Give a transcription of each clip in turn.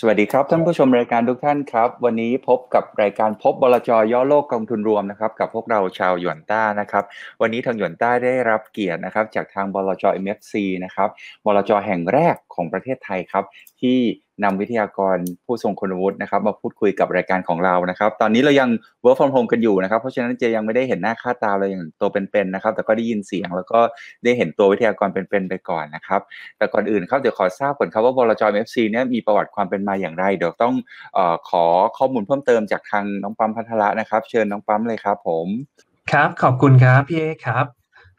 สวัสดีครับท่านผู้ชมรายการทุกท่านครับ วันนี้พบกับรายการพบบลจย่อโลกกองทุนรวมนะครับ กับพวกเราชาวหยวนต้านะครับ วันนี้ทางหยวนต้าได้รับเกียรตินะครับ จากทางบลจ MFC นะครับบลจแห่งแรกของประเทศไทยครับ ที่ นำวิทยากรผู้ทรงคุณวุฒินะครับ มาพูดคุยกับรายการของเรานะครับ ตอนนี้เรายัง work from home กันอยู่นะครับ เพราะฉะนั้นเจยังไม่ได้เห็นหน้าค่าตาเราอย่างตัวเป็นๆนะครับ แต่ก็ได้ยินเสียงแล้วก็ได้เห็นตัววิทยากรเป็นๆไปก่อนนะครับ แต่ก่อนอื่นครับเดี๋ยวขอทราบก่อนครับว่าบลจ MFC เนี่ยมีประวัติความเป็นมาอย่างไร เดี๋ยวต้องออขอข้อมูลเพิ่มเติมจากทางน้องปั๊มพัทระนะครับ เชิญน้องปั๊มเลยครับ ผมครับขอบคุณครับพี่เอครับ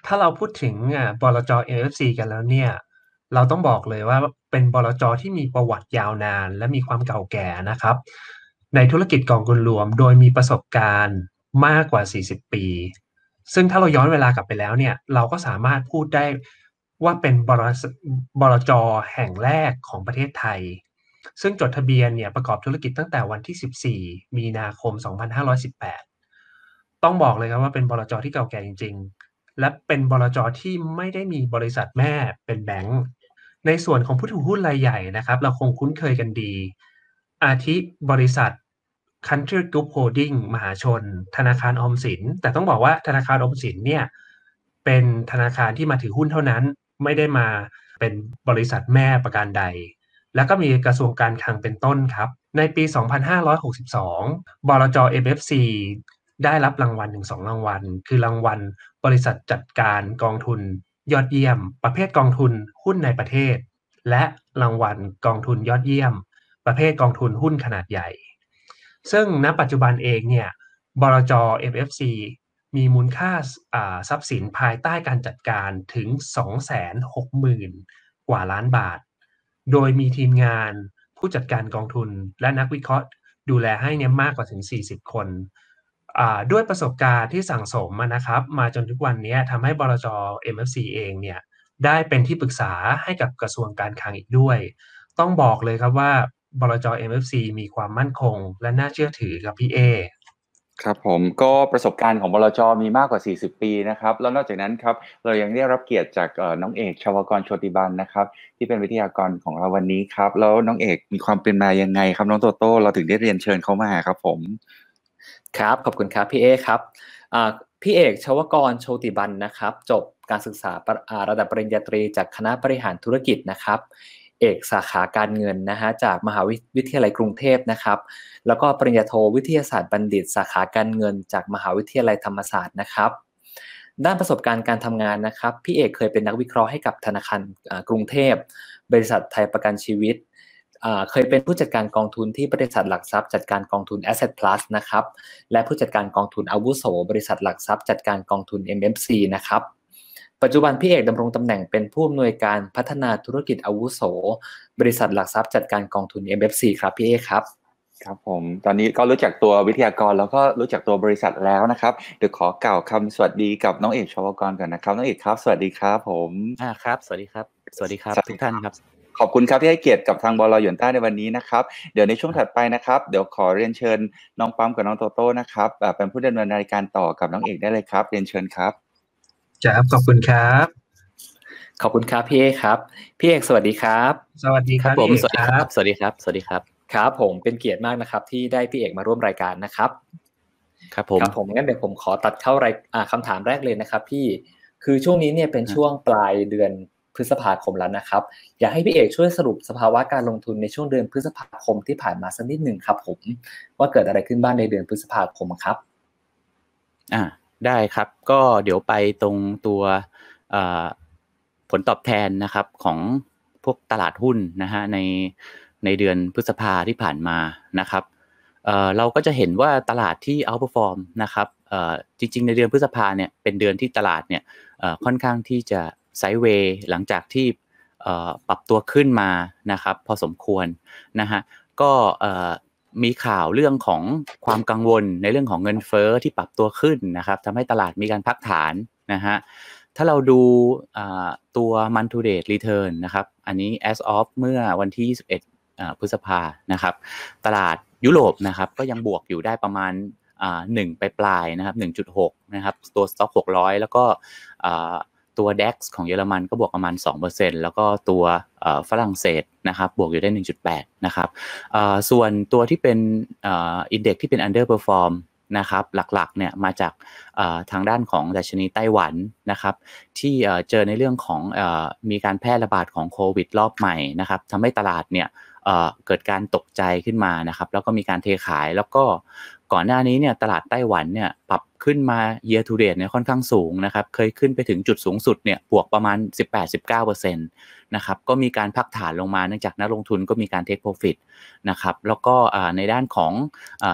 ถ้าเราพูดถึงอ่าบลจ NFC กันแล้วเนี่ย เราต้องบอกเลยว่าเป็นบลจที่มีประวัติยาวนาน และมีความเก่าแก่นะครับ ในธุรกิจกองทุนรวม โดยมีประสบการณ์มากกว่า 40 ปี ซึ่งถ้าเราย้อนเวลากลับไปแล้วเนี่ย เราก็สามารถพูดได้ว่าเป็นบลบลจแห่งแรกของประเทศไทย ซึ่งจดทะเบียนเนี่ยประกอบธุรกิจตั้งแต่วันที่ 14 มีนาคม 2518 ต้องบอกเลยครับว่าเป็นบลจที่เก่าแก่จริง ๆ และเป็นบลจที่ไม่ได้มีบริษัทแม่เป็นแบงก์ ในส่วนของผู้ถือหุ้นรายใหญ่นะครับ เราคงคุ้นเคยกันดี อาทิบริษัท Country Group Holding มหาชน ธนาคารออมสิน แต่ต้องบอกว่าธนาคารออมสินเนี่ยเป็นธนาคารที่มาถือหุ้นเท่านั้นไม่ได้มาเป็นบริษัทแม่ประการใด แล้วก็มีกระทรวงการคลังเป็นต้นครับ ในปี 2562 บลจ MFC ได้รับรางวัลถึงสองรางวัล คือรางวัลบริษัทจัดการกองทุน ยอดเยี่ยม ประเภทกองทุนหุ้นในประเทศ และรางวัลกองทุนยอดเยี่ยม ประเภทกองทุนหุ้นขนาดใหญ่ ซึ่งณปัจจุบันเองเนี่ยบลจ MFC มีมูลค่าทรัพย์สินภายใต้การจัดการถึง 260,000 กว่าล้านบาท โดยมีทีมงานผู้จัดการกองทุนและนักวิเคราะห์ดูแลให้เนี่ยมากกว่าถึง 40 คน ด้วยประสบการณ์ที่สั่งสมมานะครับ มาจนทุกวันนี้ทำให้บลจ MFC เองเนี่ยได้เป็นที่ปรึกษาให้กับกระทรวงการคลังอีกด้วย ต้องบอกเลยครับว่าบลจ MFC มีความมั่นคง และน่าเชื่อถือครับพี่เอครับผมก็ประสบการณ์ของบลจมีมากกว่า 40 ปีนะครับแล้วนอกจากนั้นครับเรายังได้รับเกียรติจากน้องเอกชาวกรโชติบันนะครับ ที่เป็นวิทยากรของเราวันนี้ครับ แล้วน้องเอกมีความเป็นมายังไงครับน้องโตโต้เราถึงได้เรียนเชิญเขามาครับผม ครับขอบคุณครับพี่เอครับพี่เอกชวกรโชติบันนะครับ จบการศึกษารอ่าระดับปริญญาตรี จากคณะบริหารธุรกิจนะครับ เอกสาขาการเงินนะฮะจากมหาวิทยาลัยกรุงเทพนะครับ แล้วก็ปริญญาโทวิทยาศาสตร์บัณฑิต สาขาการเงิน จากมหาวิทยาลัยธรรมศาสตร์นะครับ ด้านประสบการณ์การทำงานนะครับ พี่เอกเคยเป็นนักวิเคราะห์ให้กับธนาคารกรุงเทพ บริษัทไทยประกันชีวิต เคยเป็นผู้จัดการกองทุนที่บริษัทหลักทรัพย์จัดการกองทุน Asset Plus นะครับและผู้จัดการกองทุนอาวุโส บริษัทหลักทรัพย์จัดการกองทุน MMC นะครับปัจจุบันพี่เอกดำรงตำแหน่งเป็นผู้อำนวยการพัฒนาธุรกิจอาวุโส บริษัทหลักทรัพย์จัดการกองทุน MFC ครับพี่เอกครับครับผมตอนนี้ก็รู้จักตัววิทยากรแล้วก็รู้จักตัวบริษัทแล้วนะครับเดี๋ยวขอกล่าวคำสวัสดีกับน้องเอกชวกรก่อนนะครับน้องเอกครับ สวัสดีครับผมอ่าครับ สวัสดีครับ สวัสดีครับสวัสดีทุกท่านครับ ขอบคุณครับที่ให้เกียรติกับทางบลหยวนต้าในวันนี้นะครับ เดี๋ยวในช่วงถัดไปนะครับ เดี๋ยวขอเรียนเชิญน้องปั๊มกับน้องโตโต้นะครับอ่าเป็นผู้ดำเนินรายการต่อกับน้องเอกได้เลยครับ เรียนเชิญครับครับขอบคุณครับ ขอบคุณครับพี่เอกครับพี่เอกสวัสดีครับ สวัสดีครับผมพี่เอกสวัสดีครับ สวัสดีครับ สวัสดีครับครับ ผมเป็นเกียรติมากนะครับ ที่ได้พี่เอกมาร่วมรายการนะครับ ครับผมครับผมงั้นเดี๋ยวผมขอตัดเข้ารายอ่าคำถามแรกเลยนะครับ พี่คือช่วงนี้เนี่ยเป็นช่วงปลายเดือน พฤษภาคมแล้วนะครับ อยากให้พี่เอกช่วยสรุปสภาวะการลงทุนในช่วงเดือนพฤษภาคมที่ผ่านมาสักนิดหนึ่งครับ ผมว่าเกิดอะไรขึ้นบ้างในเดือนพฤษภาคมครับอ่าได้ครับก็เดี๋ยวไปตรงตัวผลตอบแทนนะครับของพวกตลาดหุ้นนะฮะในในเดือนพฤษภาที่ผ่านมานะครับเออเราก็จะเห็นว่าตลาดที่ outperform นะครับเออจริง ๆ ในเดือนพฤษภาเนี่ยเป็นเดือนที่ตลาดเนี่ยเออค่อนข้างที่จะ ไซด์เวย์หลังจากที่ปรับตัวขึ้นมานะครับพอสมควรนะฮะก็มีข่าวเรื่องของความกังวลในเรื่องของเงินเฟ้อที่ปรับตัวขึ้นนะครับทำให้ตลาดมีการพักฐานนะฮะถ้าเราดูตัว month to date return นะครับอันนี้ as of เมื่อวันที่ 21อ่าพฤษภานะครับตลาดยุโรปนะครับก็ยังบวกอยู่ได้ประมาณหนึ่งไปปลายนะครับ1.6นะครับตัว stock 600 แล้วก็ ตัว DAX ของเยอรมันก็บวกประมาณ 2%แล้วก็ตัวฝรั่งเศสนะครับบวกอยู่ได้ 1.8 นะครับส่วนตัวที่เป็นอินเด็กที่เป็น underperform นะครับหลักๆเนี่ยมาจากทางด้านของดัชนีไต้หวันนะครับที่เจอในเรื่องของมีการแพร่ระบาดของโควิดรอบใหม่นะครับทำให้ตลาดเนี่ยเกิดการตกใจขึ้นมานะครับแล้วก็มีการเทขายแล้วก็ก่อนหน้านี้เนี่ยตลาดไต้หวันเนี่ยปรับ ขึ้นมา year to date เนี่ยค่อนข้างสูงนะครับเคยขึ้นไปถึงจุดสูงสุดเนี่ยบวกประมาณ 18-19%นะครับก็มีการพักฐานลงมาเนื่องจากนักลงทุนก็มีการ take profit นะครับแล้วก็ในด้านของ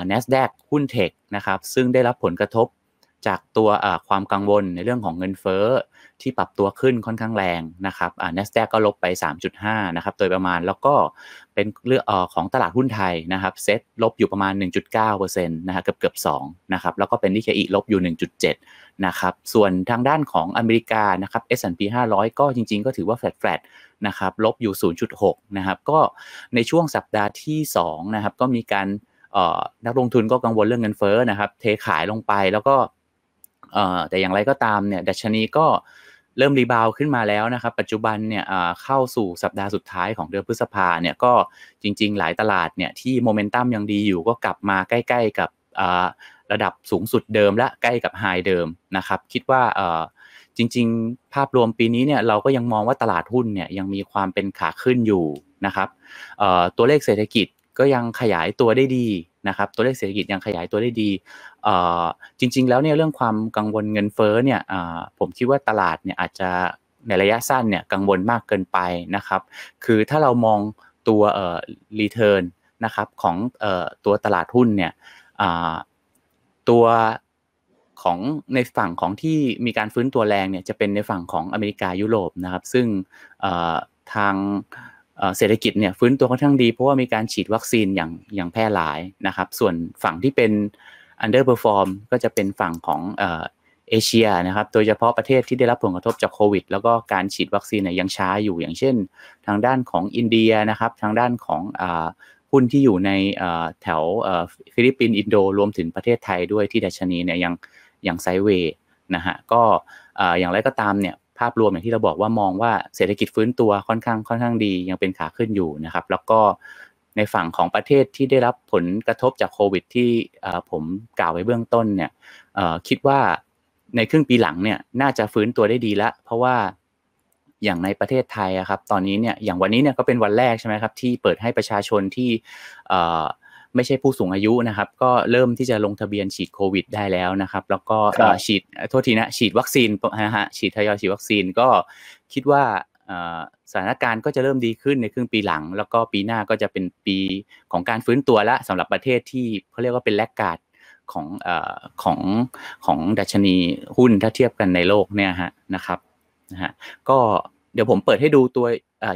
NASDAQ หุ้นเทคนะครับซึ่งได้รับผลกระทบ จากตัวความกังวลในเรื่องของเงินเฟ้อที่ปรับตัวขึ้นค่อนข้างแรงนะครับอ่า NASDAQ ก็ลบไป 3.5 นะครับโดยประมาณแล้วก็เป็นเรื่องของตลาดหุ้นไทยนะครับเซ็ตลบอยู่ประมาณ 1.9%นะฮะเกือบเกือบ2นะครับแล้วก็เป็นนิเคอีลบอยู่ 1.7นะครับส่วนทางด้านของอเมริกานะครับ S&P 500 ก็จริง ๆ ก็ถือว่าแฟลตๆนะครับลบอยู่ 0.6นะครับก็ในช่วงสัปดาห์ที่2นะครับก็มีการนักลงทุนก็กังวลเรื่องเงินเฟ้อนะครับเทขายลงไปแล้วก็ แต่อย่างไรก็ตามเนี่ยดัชนีก็เริ่มรีบาวขึ้นมาแล้วนะครับ ปัจจุบันเนี่ยเข้าสู่สัปดาห์สุดท้ายของเดือนพฤษภาเนี่ยก็จริง ๆ หลายตลาดเนี่ยที่โมเมนตัมยังดีอยู่ก็กลับมาใกล้ ๆ กับระดับสูงสุดเดิมและใกล้กับไฮเดิมนะครับคิดว่าจริง ๆ ภาพรวมปีนี้เนี่ยเราก็ยังมองว่าตลาดหุ้นเนี่ยยังมีความเป็นขาขึ้นอยู่นะครับตัวเลขเศรษฐกิจก็ยังขยายตัวได้ดีนะครับตัวเลขเศรษฐกิจยังขยายตัวได้ดี จริง ๆ แล้วเนี่ยเรื่องความกังวลเงินเฟ้อเนี่ยผมคิดว่าตลาดเนี่ยอาจจะในระยะสั้นเนี่ยกังวลมากเกินไปนะครับ คือถ้าเรามองตัวเอ่อรีเทิร์นนะครับของเอ่อตัวตลาดหุ้นเนี่ยตัวของในฝั่งของที่มีการฟื้นตัวแรงเนี่ยจะเป็นในฝั่งของอเมริกายุโรปนะครับ ซึ่งทางเศรษฐกิจเนี่ยฟื้นตัวค่อนข้างดีเพราะว่ามีการฉีดวัคซีนอย่างอย่างแพร่หลายนะครับ ส่วนฝั่งที่เป็น underperform ก็จะเป็นฝั่งของเอเชียนะครับ โดยเฉพาะประเทศที่ได้รับผลกระทบจากโควิด แล้วก็การฉีดวัคซีนเนี่ยยังช้าอยู่ อย่างเช่น ทางด้านของอินเดียนะครับ ทางด้านของหุ้นที่อยู่ในแถวฟิลิปปินส์อินโดรวมถึงประเทศไทยด้วยที่ดัชนีเนี่ยยังยัง sidewayนะฮะ ก็อย่างไรก็ตามเนี่ยภาพรวมอย่างที่เราบอกว่ามองว่าเศรษฐกิจฟื้นตัวค่อนข้างค่อนข้างดียังเป็นขาขึ้นอยู่นะครับ แล้วก็ ในฝั่งของประเทศที่ได้รับผลกระทบจากโควิด ที่ผมกล่าวไว้เบื้องต้นเนี่ยคิดว่าในครึ่งปีหลังเนี่ยน่าจะฟื้นตัวได้ดีล้วเพราะว่าอย่างในประเทศไทยครับ ตอนนี้เนี่ยอย่างวันนี้เนี่ยก็เป็นวันแรกใช่ไหมครับ ที่เปิดให้ประชาชนที่ไม่ใช่ผู้สูงอายุนะครับ ก็เริ่มที่จะลงทะเบียนฉีดโควิด ได้แล้วนะครับ แล้วก็ฉีดโทษทีนะฉีดวัคซีนนะฮะฉีดทยอยฉีดวัคซีนก็คิดว่า สถานการณ์ก็จะเริ่มดีขึ้นในครึ่งปีหลัง แล้วก็ปีหน้าก็จะเป็นปีของการฟื้นตัวละสำหรับประเทศที่เขาเรียกว่าเป็นแลกกาดของของของดัชนีหุ้นถ้าเทียบกันในโลกเนี่ยฮะนะครับนะฮะก็เดี๋ยวผมเปิดให้ดูตัว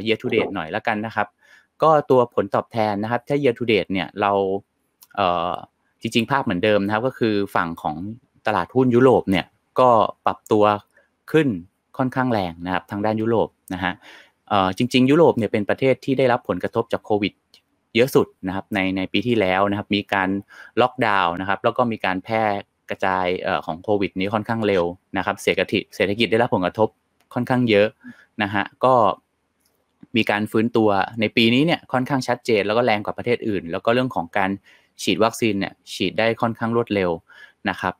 year to date หน่อยแล้วกันนะครับ ก็ตัวผลตอบแทนนะครับ ถ้า year to date เนี่ยเราเจริงๆ ภาพเหมือนเดิมนะครับ ก็คือฝั่งของตลาดหุ้นยุโรปเนี่ยก็ปรับตัวขึ้นค่อนข้างแรงนะครับ ทางด้านยุโรป นะฮะเอ่อจริง ๆ ยุโรปเนี่ยเป็นประเทศที่ได้รับผลกระทบจากโควิดเยอะสุดนะครับในในปีที่แล้วนะครับมีการล็อกดาวน์นะครับแล้วก็มีการแพร่กระจายออของโควิด นี้ค่อนข้างเร็วนะครับเศรษฐกิจเศรษฐกิจได้รับผลกระทบค่อนข้างเยอะนะฮะก็มีการฟื้นตัวในปีนี้เนี่ยค่อนข้างชัดเจน แล้วก็แรงกว่าประเทศอื่น แล้วก็เรื่องของการฉีดวัคซีนเนี่ยฉีดได้ค่อนข้างรวดเร็วนะครับ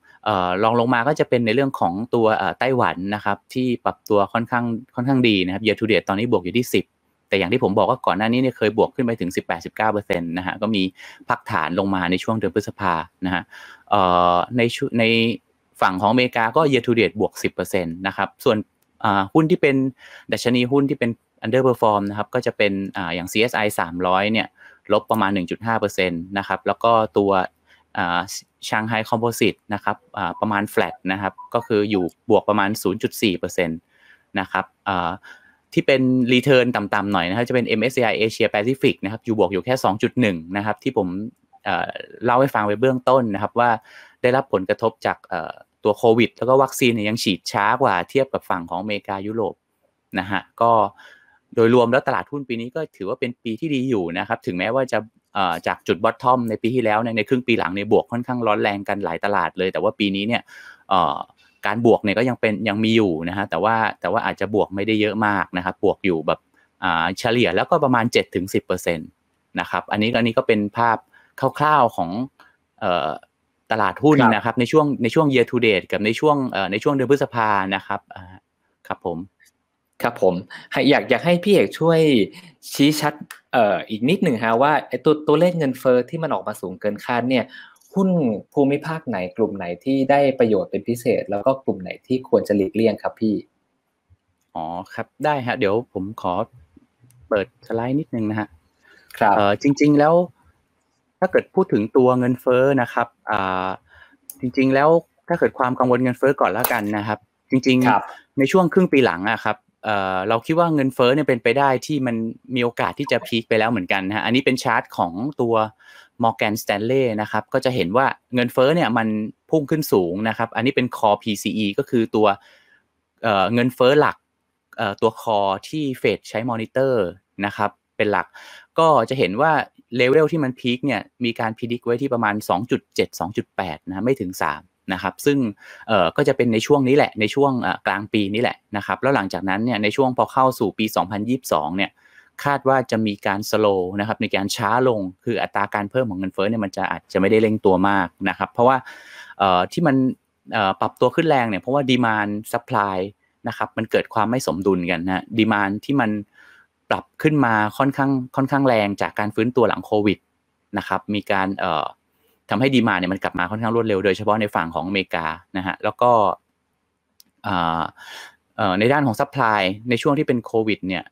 ลองลงมาก็จะเป็นในเรื่องของตัวไต้หวันนะครับที่ปรับตัวค่อนข้างค่อนข้างดีนะครับเย a r to date ตอนนี้บวกอยู่ที่ 10 แต่อย่างที่ผมบอกว่าก่อนหน้านี้เนี่ยเคยบวกขึ้นไปถึง 18-19%นะฮะก็มีพักฐานลงมาในช่วงเดือนพฤษภานะฮะในในฝั่งของอเมริกาก็ year to date บวก 10%นะครับส่วนหุ้นที่เป็นดัชนีหุ้นที่เป็น underperform นะครับก็จะเป็นออย่าง CSI 300 เนี่ยลบประมาณ 1.5%นะครับแล้วก็ตัว ช่างไฮคอมโพสิตนะครับประมาณ flat นะครับก็คืออยู่บวกประมาณ 0.4%นะครับที่เป็นรีเทิร์นต่ำๆหน่อยนะครับจะเป็น MSCI Asia Pacific นะครับอยู่บวกอยู่แค่ 2.1 นะครับที่ผมเล่าให้ฟังไปเบื้องต้นนะครับว่าได้รับผลกระทบจากตัวโควิด แล้วก็วัคซีนยังฉีดช้ากว่าเทียบกับฝั่งของอเมริกายุโรปนะฮะก็โดยรวมแล้วตลาดหุ้นปีนี้ก็ถือว่าเป็นปีที่ดีอยู่นะครับ ถึงแม้ว่าจะ จากจุดบอททอมในปีที่แล้วในครึ่งปีหลังในบวกค่อนข้างร้อนแรงกันหลายตลาดเลย แต่ว่าปีนี้เนี่ยการบวกเนี่ยก็ยังเป็นยังมีอยู่นะฮะแต่ว่าแต่ว่าอาจจะบวกไม่ได้เยอะมากนะครับบวกอยู่แบบเฉลี่ยแล้วก็ประมาณ 7-10%นะครับอันนี้อันนี้ก็เป็นภาพคร่าวๆของตลาดหุ้นนะครับในช่วงในช่วง year to date กับในช่วงในช่วงเดือนพฤษภานะครับครับผม ครับผมอยากอยากให้พี่เอกช่วยชี้ชัดเอ่ออีกนิดหนึ่งฮะว่าไอ้ตัวตัวเลขเงินเฟอ้อที่มันออกมาสูงเกินคาดเนี่ยหุ้นภูมิภาคไหนกลุ่มไหนที่ได้ประโยชน์เป็นพิเศษ แล้วก็กลุ่มไหนที่ควรจะหลีกเลี่ยงครับพี่อ๋อครับได้ฮะเดี๋ยวผมขอเปิดสไลด์นิดนึงนะฮะครับเอ่อจริง ๆแล้ว ถ้าเกิดพูดถึงตัวเงินเฟ้อนะครับอ่าจริง ๆ แล้วถ้าเกิดความกังวลเงินเฟ้อก่อนแล้วกันนะครับ จริง ๆ ในช่วงครึ่งปีหลังอะครับ เราคิดว่าเงินเฟ้อเนี่ยเป็นไปได้ที่มันมีโอกาสที่จะพีคไปแล้วเหมือนกันนะฮะอันนี้เป็นชาร์ตของตัว Morgan Stanley นะครับก็จะเห็นว่าเงินเฟ้อเนี่ยมันพุ่งขึ้นสูงนะครับ อันนี้เป็น core PCE ก็คือตัวเงินเฟ้อหลักตัว core ที่เฟดใช้มอนิเตอร์นะครับเป็นหลัก ก็จะเห็นว่าเลเวลที่มัน peak เนี่ยมีการ project ไว้ที่ประมาณ 2.7 2.8นะไม่ถึง 3 นะครับซึ่งก็จะเป็นในช่วงนี้แหละในช่วงกลางปีนี้แหละนะครับแล้วหลังจากนั้นเนี่ยในช่วงพอเข้าสู่ปี 2022 เนี่ยคาดว่าจะมีการ slow นะครับในการช้าลงคืออัตราการเพิ่มของเงินเฟ้อเนี่ยมันจะอาจจะไม่ได้เร่งตัวมากนะครับเพราะว่าที่มันปรับตัวขึ้นแรงเนี่ยเพราะว่า demand supply นะครับมันเกิดความไม่สมดุลกันนะ demand ที่มันปรับขึ้นมาค่อนข้างค่อนข้างแรงจากการฟื้นตัวหลังโควิดนะครับมีการ ทำให้ demand เนี่ยมันกลับมาค่อนข้างรวดเร็วโดยเฉพาะในฝั่งของอเมริกานะฮะแล้วก็ในด้านของ supply ในช่วงที่เป็นโควิดเนี่ย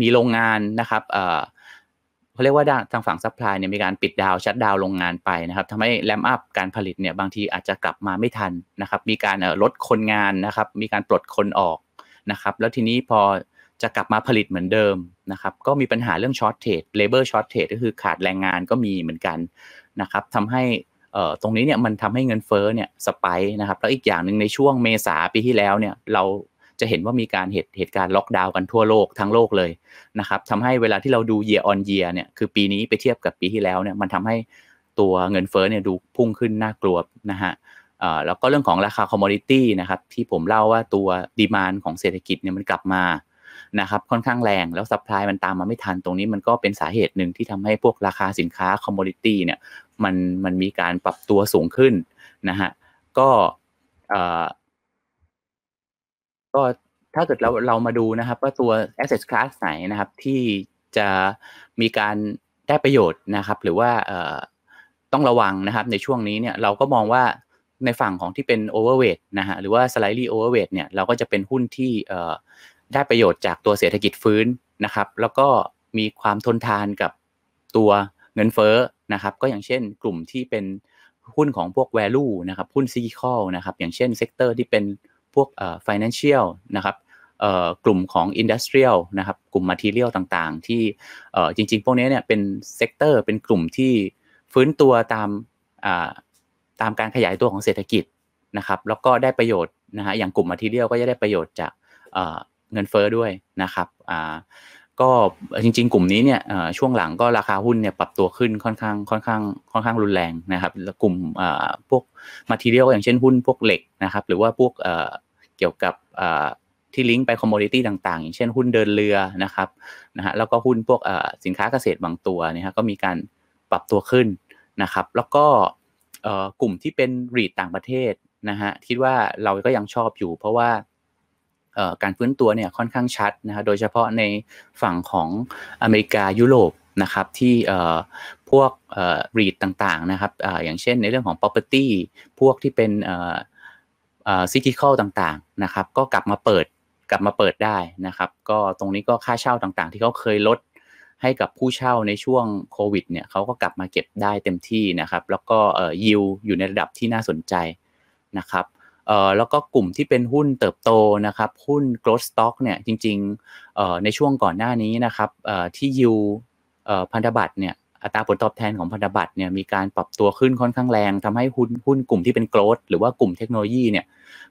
มีโรงงานนะครับเขาเรียกว่าทางฝั่ง supply เนี่ยมีการปิด down shutdown โรงงานไปนะครับทำให้ ramp up การผลิตเนี่ยบางทีอาจจะกลับมาไม่ทันนะครับ มีการลดคนงานนะครับ มีการปลดคนออกนะครับ แล้วทีนี้พอ จะกลับมาผลิตเหมือนเดิมนะครับก็มีปัญหาเรื่อง shortage labor shortage ก็คือขาดแรงงานก็มีเหมือนกันนะครับทำให้ตรงนี้เนี่ยมันทำให้เงินเฟ้อเนี่ย spike นะครับแล้วอีกอย่างหนึ่งในช่วงเมษาปีที่แล้วเนี่ยเราจะเห็นว่ามีการเหตุเหตุการณ์ล็อกดาวน์กันทั่วโลกทั้งโลกเลยนะครับทำให้เวลาที่เราดู year on year เนี่ยคือปีนี้ไปเทียบกับปีที่แล้วเนี่ยมันทำให้ตัวเงินเฟ้อเนี่ยดูพุ่งขึ้นน่ากลัวนะฮะแล้วก็เรื่องของราคา commodity นะครับที่ผมเล่าว่าตัว demand ของเศรษฐกิจเนี่ยมันกลับมา นะครับค่อนข้างแรงแล้ว supply มันตามมาไม่ทันตรงนี้มันก็เป็นสาเหตุหนึ่งที่ทำให้พวกราคาสินค้า commodity เนี่ยมันมันมีการปรับตัวสูงขึ้นนะฮะก็เอ่อก็ถ้าเกิดเราเรามาดูนะครับ ว่าตัว asset class ไหนนะครับ ที่จะมีการได้ประโยชน์นะครับ หรือว่าเอ่อต้องระวังนะครับ ในช่วงนี้เนี่ยเราก็มองว่าในฝั่งของที่เป็น overweight นะฮะหรือว่า slightly overweight เนี่ยเราก็จะเป็นหุ้นที่เอ่อ ได้ประโยชน์จากตัวเศรษฐกิจฟื้นนะครับ แล้วก็มีความทนทานกับตัวเงินเฟ้อนะครับ ก็อย่างเช่นกลุ่มที่เป็นหุ้นของพวก value นะครับหุ้น cyclical นะครับ อย่างเช่น sector ที่เป็นพวกเอ่อ financial นะครับเอ่อกลุ่มของ industrial นะครับ กลุ่ม material ต่างๆ ที่เอ่อจริง ๆ พวกนี้เนี่ยเป็นเซกเตอร์เป็นกลุ่มที่ฟื้นตัวตามอ่าตามการขยายตัวของเศรษฐกิจนะครับ แล้วก็ได้ประโยชน์นะฮะอย่างกลุ่ม material ก็จะได้ประโยชน์จาก เงินเฟอ้อด้วยนะครับอ่าก็จริง ๆ กลุ่มนี้เนี่ยช่วงหลังก็ราคาหุ้นเนี่ยปรับตัวขึ้นค่อนข้างค่อนข้างค่อนข้างรุนแรงนะครับแล้วกลุ่มพวก material อย่างเช่นหุ้นพวกเหล็กนะครับหรือว่าพวกเกี่ยวกับที่ลิงก์ไป commodity ต่างๆ อย่างเช่นหุ้นเดินเรือนะครับนะฮะแล้วก็หุ้นพวกสินค้าเกษตรบางตัวเนี่ยก็มีการปรับตัวขึ้นนะครับ แล้วก็กลุ่มที่เป็น REIT ต่างประเทศนะฮะคิดว่าเราก็ยังชอบอยู่ เพราะว่า การฟื้นตัวเนี่ยค่อนข้างชัดนะฮะโดยเฉพาะในฝั่งของอเมริกายุโรปนะครับที่พวกรีดต่างๆนะครับอย่างเช่นในเรื่องของ property พวกที่เป็นซิกิคอลต่างๆนะครับก็กลับมาเปิดกลับมาเปิดได้นะครับก็ตรงนี้ก็ค่าเช่าต่างๆ ที่เขาเคยลดให้กับผู้เช่าในช่วงโควิดเนี่ยเขาก็กลับมาเก็บได้เต็มที่นะครับแล้วก็ยิวอยู่ในระดับที่น่าสนใจนะครับ เอ่อแล้วก็กลุ่มที่เป็นหุ้นเติบโตนะครับ หุ้น growth stock เนี่ยจริงๆเอ่อในช่วงก่อนหน้านี้นะครับเอ่อที่ยูเอ่อพันธบัตรเนี่ยอัตราผลตอบแทนของพันธบัตรเนี่ยมีการปรับตัวขึ้นค่อนข้างแรงทำให้หุ้นหุ้นกลุ่มที่เป็น growth หรือว่ากลุ่มเทคโนโลยีเนี่ย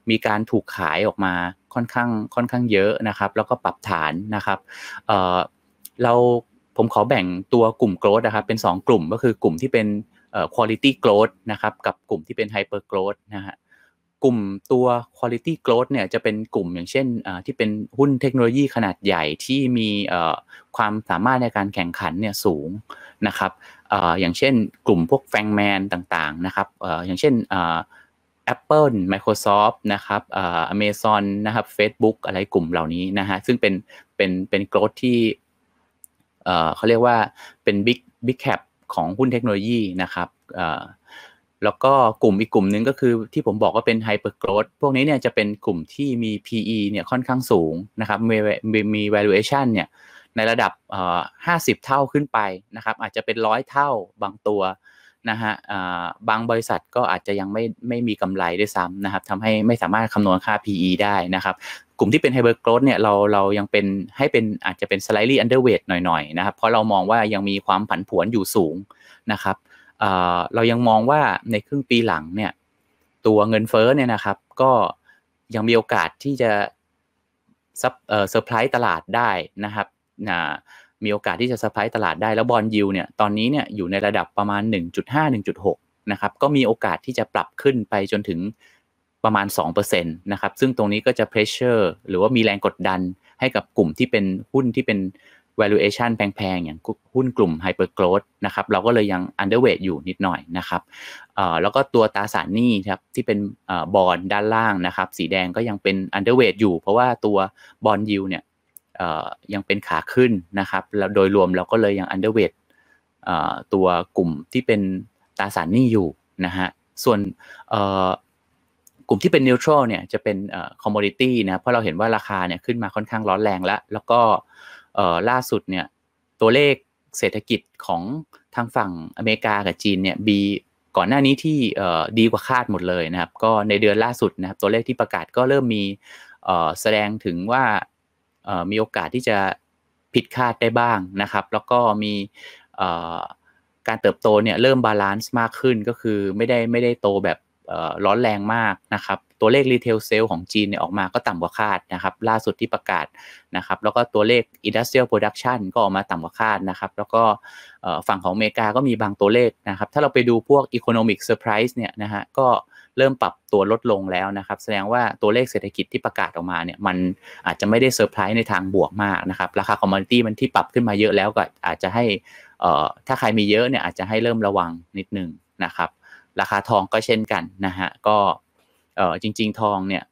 มีการถูกขายออกมาค่อนข้างค่อนข้างเยอะนะครับ แล้วก็ปรับฐานนะครับเอ่อเราผมขอแบ่งตัวกลุ่ม growth นะครับเป็น 2 กลุ่มก็คือกลุ่มที่เป็นเอ่อ quality growth นะครับกับกลุ่มที่เป็น hyper growth นะฮะ กลุ่มตัว quality growth เนี่ยจะเป็นกลุ่มอย่างเช่นที่เป็นหุ้นเทคโนโลยีขนาดใหญ่ที่มีความสามารถในการแข่งขันเนี่ยสูงนะครับอย่างเช่นกลุ่มพวกแฟงแมนต่างๆนะครับอย่างเช่น Apple Microsoft นะครับอ่า Amazon นะครับ Facebook อะไรกลุ่มเหล่านี้นะฮะซึ่งเป็นเป็นเป็นโกรธที่เขาเรียกว่าเป็น big big cap ของหุ้นเทคโนโลยีนะครับ แล้วก็กลุ่มอีกกลุ่มหนึ่งก็คือที่ผมบอกว่าเป็น hyper growth พวกนี้เนี่ยจะเป็นกลุ่มที่มี PE เนี่ยค่อนข้างสูงนะครับมีมี valuation เนี่ยในระดับ50เท่าขึ้นไปนะครับอาจจะเป็นร้อยเท่าบางตัวนะฮะบางบริษัทก็อาจจะยังไม่ไม่มีกำไรด้วยซ้ำนะครับทำให้ไม่สามารถคำนวณค่า PE ได้นะครับ กลุ่มที่เป็น hyper growth เนี่ยเราเรายังเป็นให้เป็นอาจจะเป็น slightly underweight หน่อยๆนะครับเพราะเรามองว่ายังมีความผันผวนอยู่สูงนะครับ เรายังมองว่าในครึ่งปีหลังเนี่ย ตัวเงินเฟ้อเนี่ยนะครับ ก็ยังมีโอกาสที่จะ sur เอ่อเซอร์ไพรส์ตลาดได้นะครับนะมีโอกาสที่จะสะพายตลาดได้แล้ว bond yield เนี่ยตอนนี้เนี่ยอยู่ในระดับประมาณ 1.5-1.6 นะครับ ก็มีโอกาสที่จะปรับขึ้นไปจนถึงประมาณ 2%นะครับ ซึ่งตรงนี้ก็จะ pressure หรือว่ามีแรงกดดันให้กับกลุ่มที่เป็นหุ้นที่เป็น valuation แพงๆ อย่างหุ้นกลุ่ม hyper growth นะครับเราก็เลยยัง underweight อยู่นิดหน่อยนะครับแล้วก็ตัวตราสารหนี้ครับที่เป็นบอลด้านล่างนะครับ สีแดงก็ยังเป็น underweight อยู่ เพราะว่าตัวบอลยูเนี่ยยังเป็นขาขึ้นนะครับแล้วโดยรวมเราก็เลยยัง underweight ตัวกลุ่มที่เป็นตราสารหนี้อยู่นะฮะส่วนกลุ่มที่เป็น neutral เนี่ยจะเป็น commodity นะเพราะเราเห็นว่าราคาเนี่ยขึ้นมาค่อนข้างร้อนแรงแล้ว แล้วก็ ล่าสุดเนี่ยตัวเลขเศรษฐกิจของทางฝั่งอเมริกากับจีนเนี่ยที่ก่อนหน้านี้ที่ดีกว่าคาดหมดเลยนะครับ ก็ในเดือนล่าสุดนะครับตัวเลขที่ประกาศก็เริ่มมีแสดงถึงว่ามีโอกาสที่จะผิดคาดได้บ้างนะครับ แล้วก็มีการเติบโตเนี่ยเริ่ม balance มากขึ้นก็คือไม่ได้ไม่ได้โตแบบ ร้อนแรงมากนะครับ ตัวเลข retail sales ของจีนเนี่ยออกมาก็ต่ำกว่าคาดนะครับ ล่าสุดที่ประกาศนะครับ แล้วก็ตัวเลข Industrial Production ก็ออกมาต่ำกว่าคาดนะครับ แล้วก็ฝั่งของอเมริกาก็มีบางตัวเลขนะครับ ถ้าเราไปดูพวก Economic Surprise เนี่ยนะฮะก็เริ่มปรับตัวลดลงแล้วนะครับ แสดงว่าตัวเลขเศรษฐกิจที่ประกาศออกมาเนี่ยมันอาจจะไม่ได้เซอร์ไพรส์ในทางบวกมากนะครับ ราคา commodity มันที่ปรับขึ้นมาเยอะแล้วก็อาจจะให้ถ้าใครมีเยอะเนี่ยอาจจะให้เริ่มระวังนิดนึงนะครับ ราคาทองก็เช่นกันนะฮะก็จริง ๆ ทองเนี่ย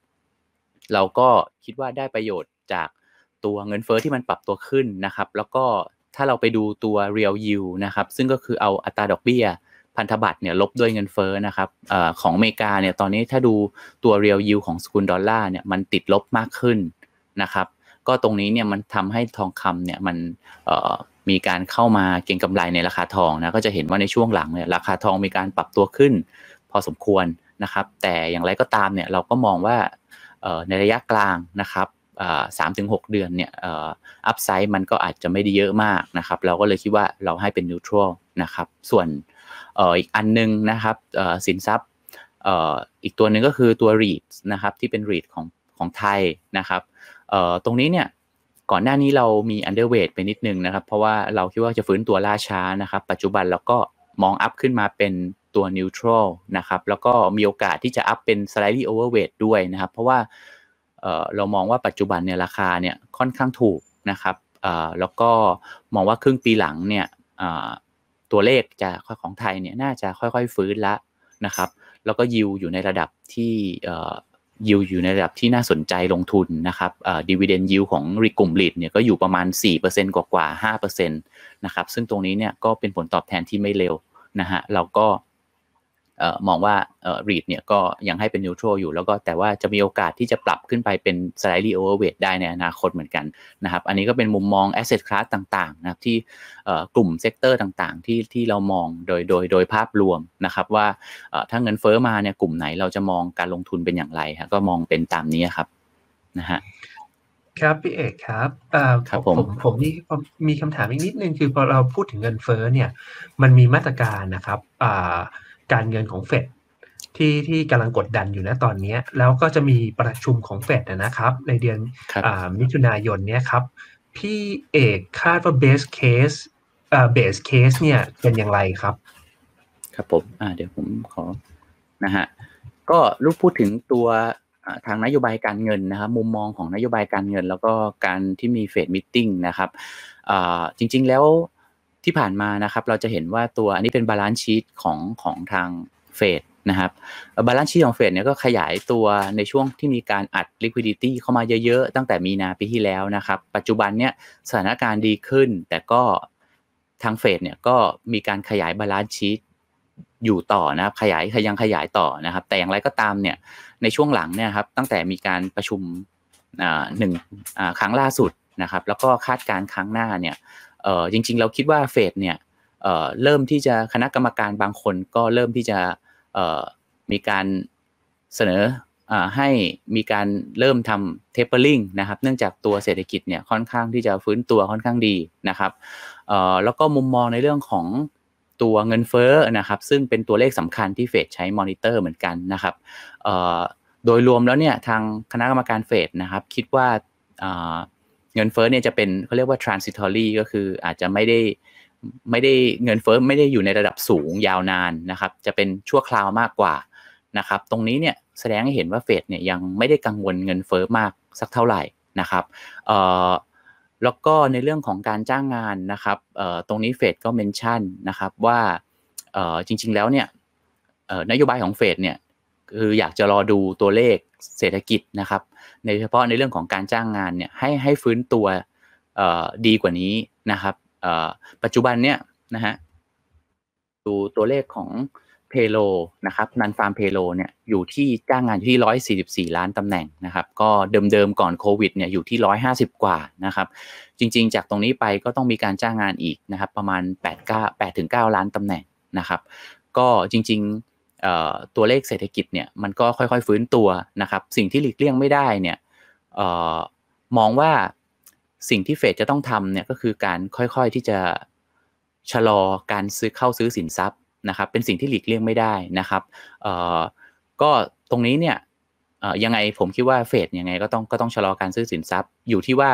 เราก็คิดว่าได้ประโยชน์จากตัวเงินเฟอ้อที่มันปรับตัวขึ้นนะครับ แล้วก็ถ้าเราไปดูตัว real yield นะครับ ซึ่งก็คือเอาอัตราดอกเบี้ย พันธบัตรเนี่ยลบด้วยเงินเฟ้อนะครับอของอเมริกาเนี่ยตอนนี้ถ้าดูตัว real yield ของสกุลดอลลาร์เนี่ยมันติดลบมากขึ้นนะครับ ก็ตรงนี้เนี่ยมันทำให้ทองคำเนี่ยมัน มีการเข้ามาเก็งกำไรในราคาทองนะก็จะเห็นว่าในช่วงหลังเนี่ยราคาทองมีการปรับตัวขึ้น พอสมควรนะครับ แต่อย่างไรก็ตามเนี่ยเราก็มองว่าในระยะกลางนะครับสามถึงหกเดือนเนี่ยอัพไซด์มันก็อาจจะไม่ได้เยอะมากนะครับ เราก็เลยคิดว่าเราให้เป็นนิวทรัลนะครับ ส่วนอีกอันนึงนะครับสินทรัพย์อีกตัวหนึ่งก็คือตัว REIT นะครับที่เป็น REIT ของของไทยนะครับตรงนี้เนี่ย ก่อนหน้านี้เรามี underweight ไปนิดนึงนะครับ เพราะว่าเราคิดว่าจะฟื้นตัวล่าช้านะครับ ปัจจุบันเราก็มองอัพขึ้นมาเป็นตัว neutral นะครับ แล้วก็มีโอกาสที่จะอัพเป็น slightly overweight ด้วยนะครับ เพราะว่าเรามองว่าปัจจุบันเนี่ยราคาเนี่ยค่อนข้างถูกนะครับแล้วก็มองว่าครึ่งปีหลังเนี่ยตัวเลขจะของไทยเนี่ยน่าจะค่อยๆฟื้นล้วนะครับ แล้วก็ยิวอยู่ในระดับที่ ยิวอยู่ในระดับที่น่าสนใจลงทุนนะครับดีเวเดนยิวของริกลุ่มลีดเนี่ยก็อยู่ประมาณ 4%กว่ากว่า5%นะครับซึ่งตรงนี้เนี่ยก็เป็นผลตอบแทนที่ไม่เร็วนะฮะเราก็ มองว่ารีดเนี่ยก็ยังให้เป็นนิวทรัลอยู่ แล้วก็แต่ว่าจะมีโอกาสที่จะปรับขึ้นไปเป็น slightly overweight ได้ในอนาคตเหมือนกันนะครับ อันนี้ก็เป็นมุมมอง asset class ต่างๆนะครับที่กลุ่ม sector ต่างๆ ที่ที่เรามองโดยโดยโดยภาพรวมนะครับว่าถ้าเงินเฟ้อมาเนี่ยกลุ่มไหนเราจะมองการลงทุนเป็นอย่างไรก็มองเป็นตามนี้ครับนะฮะครับพี่เอกครับครับผมผมมีมีคำถามอีกนิดนึงคือพอเราพูดถึงเงินเฟ้อเนี่ย มันมีมาตรการนะครับ การเงินของเฟดที่ที่กำลังกดดันอยู่นะตอนนี้ แล้วก็จะมีประชุมของเฟดนะครับ ในเดือนมิถุนายนเนี้ยครับ พี่เอกคาดว่า base case base case เนี่ยเป็นอย่างไรครับ ครับผมอ่าเดี๋ยวผมขอนะฮะก็รูปพูดถึงตัวทางนโยบายการเงินนะครับมุมมองของนโยบายการเงิน แล้วก็การที่มีเฟด meeting นะครับจริง ๆ แล้ว ที่ผ่านมานะครับเราจะเห็นว่าตัวอันนี้เป็น balance sheet ของของทางเฟดนะครับ balance sheet ของเฟดเนี่ยก็ขยายตัวในช่วงที่มีการอัด liquidity เข้ามาเยอะๆ ตั้งแต่มีนาปีที่แล้วนะครับ ปัจจุบันเนี่ยสถานการณ์ดีขึ้น แต่ก็ทางเฟดเนี่ยก็มีการขยาย balance sheet อยู่ต่อนะครับขยายยังขยายต่อนะครับ แต่อย่างไรก็ตามเนี่ยในช่วงหลังเนี่ยครับตั้งแต่มีการประชุมหนึ่งครั้งล่าสุดนะครับ แล้วก็คาดการณ์ครั้งหน้าเนี่ย จริง ๆ เราคิดว่าเฟดเนี่ยเริ่มที่จะคณะกรรมการบางคนก็เริ่มที่จะมีการเสนอให้มีการเริ่มทำ tapering นะครับ เนื่องจากตัวเศรษฐกิจเนี่ยค่อนข้างที่จะฟื้นตัวค่อนข้างดีนะครับแล้วก็มุมมองในเรื่องของตัวเงินเฟ้อนะครับ ซึ่งเป็นตัวเลขสำคัญที่เฟดใช้มอนิเตอร์เหมือนกันนะครับโดยรวมแล้วเนี่ยทางคณะกรรมการเฟดนะครับ คิดว่า เงินเฟ้อเนี่ยจะเป็นเขาเรียกว่า transitory ก็คืออาจจะไม่ได้ไม่ได้เงินเฟ้อไม่ได้อยู่ในระดับสูงยาวนานนะครับ จะเป็นชั่วคราวมากกว่านะครับ ตรงนี้เนี่ยแสดงให้เห็นว่าเฟดเนี่ยยังไม่ได้กังวลเงินเฟ้อมากสักเท่าไหร่นะครับเอ่อแล้วก็ในเรื่องของการจ้างงานนะครับเอ่อตรงนี้เฟดก็เมนชั่นนะครับว่าเอ่อจริง ๆ แล้วเนี่ยเอ่อนโยบายของเฟดเนี่ยคืออยากจะรอดูตัวเลขเศรษฐกิจนะครับ ในเฉพาะในเรื่องของการจ้างงานเนี่ยให้ให้ฟื้นตัวดีกว่านี้นะครับปัจจุบันเนี่ยนะฮะดูตัวเลขของเพโลนะครับนันฟาร์มเพโลเนี่ยอยู่ที่จ้างงานอยู่ที่ร้อยสี่สิบสี่ล้านตำแหน่งนะครับ ก็เดิมๆก่อนโควิดเนี่ยอยู่ที่ร้อยห้าสิบกว่านะครับ จริงๆ จากตรงนี้ไปก็ต้องมีการจ้างงานอีกนะครับ ประมาณแปดเก้าแปดถึงเก้าล้านตำแหน่งนะครับ ก็จริงๆ ตัวเลขเศรษฐกิจเนี่ยมันก็ค่อยๆฟื้นตัวนะครับ สิ่งที่หลีกเลี่ยงไม่ได้เนี่ยมองว่าสิ่งที่เฟดจะต้องทำเนี่ยก็คือการค่อยๆที่จะชะลอการซื้อเข้าซื้อสินทรัพย์นะครับ เป็นสิ่งที่หลีกเลี่ยงไม่ได้นะครับก็ตรงนี้เนี่ยยังไงผมคิดว่าเฟดยังไงก็ต้องก็ต้องชะลอการซื้อสินทรัพย์ อยู่ที่ว่า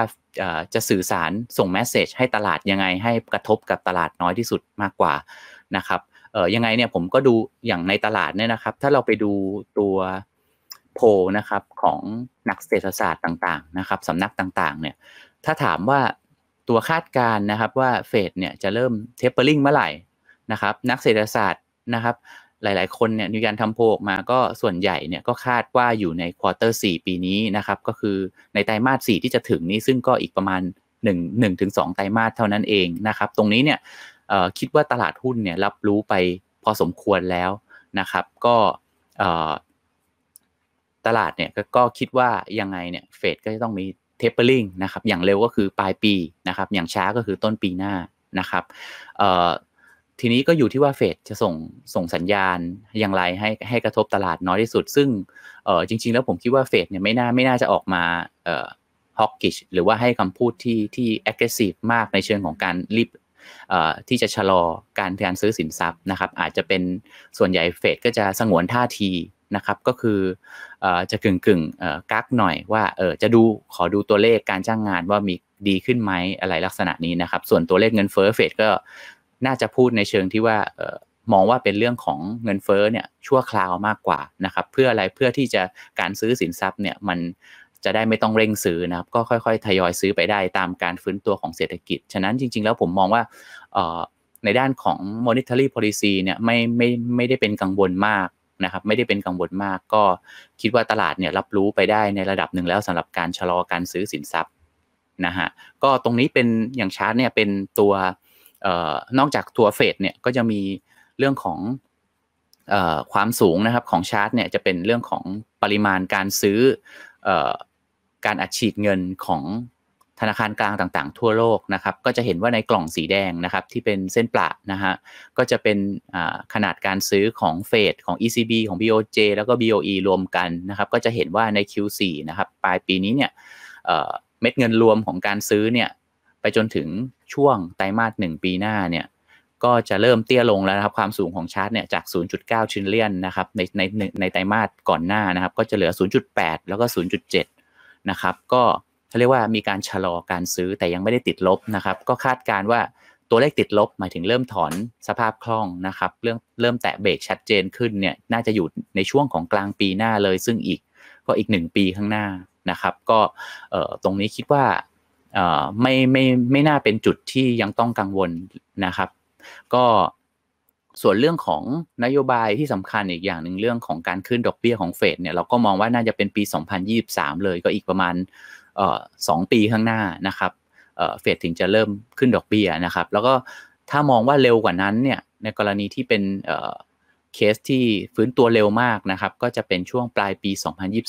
จะสื่อสารส่งแมสเซจให้ตลาดยังไงให้กระทบกับตลาดน้อยที่สุดมากกว่านะครับ เออยังไงเนี่ยผมก็ดูอย่างในตลาดเนี่ยนะครับ ถ้าเราไปดูตัวโพนะครับของนักเศรษฐศาสตร์ต่างๆนะครับสำนักต่างๆ เนี่ยถ้าถามว่าตัวคาดการณ์นะครับว่าเฟดเนี่ยจะเริ่ม tapering เมื่อไหร่นะครับนักเศรษฐศาสตร์นะครับหลายๆ คนเนี่ยมีการทำโพออกมาก็ส่วนใหญ่เนี่ยก็คาดว่าอยู่ใน quarter 4ปีนี้นะครับก็คือในไตรมาส4ที่จะถึงนี้ซึ่งก็อีกประมาณ1 1ถึง2ไตรมาสเท่านั้นเองนะครับตรงนี้เนี่ย คิดว่าตลาดหุ้นเนี่ยรับรู้ไปพอสมควรแล้วนะครับ ก็ตลาดเนี่ยก็คิดว่ายังไงเนี่ยเฟดก็จะต้องมี tapering นะครับอย่างเร็วก็คือปลายปีนะครับ อย่างช้าก็คือต้นปีหน้านะครับทีนี้ก็อยู่ที่ว่าเฟดจะส่งส่งสัญญาณอย่างไรให้ให้กระทบตลาดน้อยที่สุด ซึ่งจริง ๆ แล้วผมคิดว่าเฟดเนี่ยไม่น่าไม่น่าจะออกมา hawkish หรือว่าให้คำพูดที่ที่ aggressive มากในเชิงของการรีบ ที่จะชะลอการการซื้อสินทรัพย์นะครับ อาจจะเป็นส่วนใหญ่เฟดก็จะสงวนท่าทีนะครับก็คือจะกึ่งกึ่งกักหน่อยว่าเออจะดูขอดูตัวเลขการจ้างงานว่ามีดีขึ้นไหมอะไรลักษณะนี้นะครับ ส่วนตัวเลขเงินเฟ้อเฟดก็น่าจะพูดในเชิงที่ว่ามองว่าเป็นเรื่องของเงินเฟ้อเนี่ยชั่วคราวมากกว่านะครับ เพื่ออะไรเพื่อที่จะการซื้อสินทรัพย์เนี่ยมัน จะได้ไม่ต้องเร่งซื้อนะครับ ก็ค่อยๆ ทยอยซื้อไปได้ตามการฟื้นตัวของเศรษฐกิจ ฉะนั้นจริง ๆ แล้วผมมองว่าในด้านของ monetary policy เนี่ยไม่ไม่ไม่ได้เป็นกังวลมากนะครับ ไม่ได้เป็นกังวลมาก ก็คิดว่าตลาดเนี่ยรับรู้ไปได้ในระดับหนึ่งแล้วสำหรับการชะลอการซื้อสินทรัพย์นะฮะก็ตรงนี้เป็นอย่างชาร์ตเนี่ยเป็นตัวออนอกจากตัวเฟดเนี่ยก็จะมีเรื่องของออความสูงนะครับของชาร์ตเนี่ยจะเป็นเรื่องของปริมาณการซื้ออ การอัดฉีดเงินของธนาคารกลางต่างๆ ทั่วโลกนะครับก็จะเห็นว่าในกล่องสีแดงนะครับที่เป็นเส้นประนะฮะก็จะเป็นขนาดการซื้อของเฟดของ ECB ของ BOJ แล้วก็ BOE รวมกันนะครับก็จะเห็นว่าใน Q4 นะครับปลายปีนี้เนี่ยเม็ดเงินรวมของการซื้อเนี่ยไปจนถึงช่วงไตรมาสหนึ่งปีหน้าเนี่ยก็จะเริ่มเตี้ยลงแล้วนะครับความสูงของชาร์ตเนี่ยจาก 0.9 ชินเลียนนะครับในในในไตรมาสก่อนหน้านะครับก็จะเหลือ 0.8 แล้วก็ 0.7 นะครับก็เขาเรียกว่ามีการชะลอการซื้อแต่ยังไม่ได้ติดลบนะครับก็คาดการว่าตัวเลขติดลบหมายถึงเริ่มถอนสภาพคล่องนะครับเรื่องเริ่มแตะเบรกชัดเจนขึ้นเนี่ยน่าจะอยู่ในช่วงของกลางปีหน้าเลย ซึ่งอีกก็อีกหนึ่งปีข้างหน้านะครับ ก็ตรงนี้คิดว่าไม่ไม่ไม่น่าเป็นจุดที่ยังต้องกังวลนะครับ ก็ ส่วนเรื่องของนโยบายที่สำคัญอีกอย่างหนึ่งเรื่องของการขึ้นดอกเบี้ยของเฟดเนี่ยเราก็มองว่าน่าจะเป็นปี 2023 เลยก็อีกประมาณสองปีข้างหน้านะครับเฟดถึงจะเริ่มขึ้นดอกเบี้ยนะครับ แล้วก็ถ้ามองว่าเร็วกว่านั้นเนี่ยในกรณีที่เป็นเคสที่ฟื้นตัวเร็วมากนะครับ ก็จะเป็นช่วงปลายปี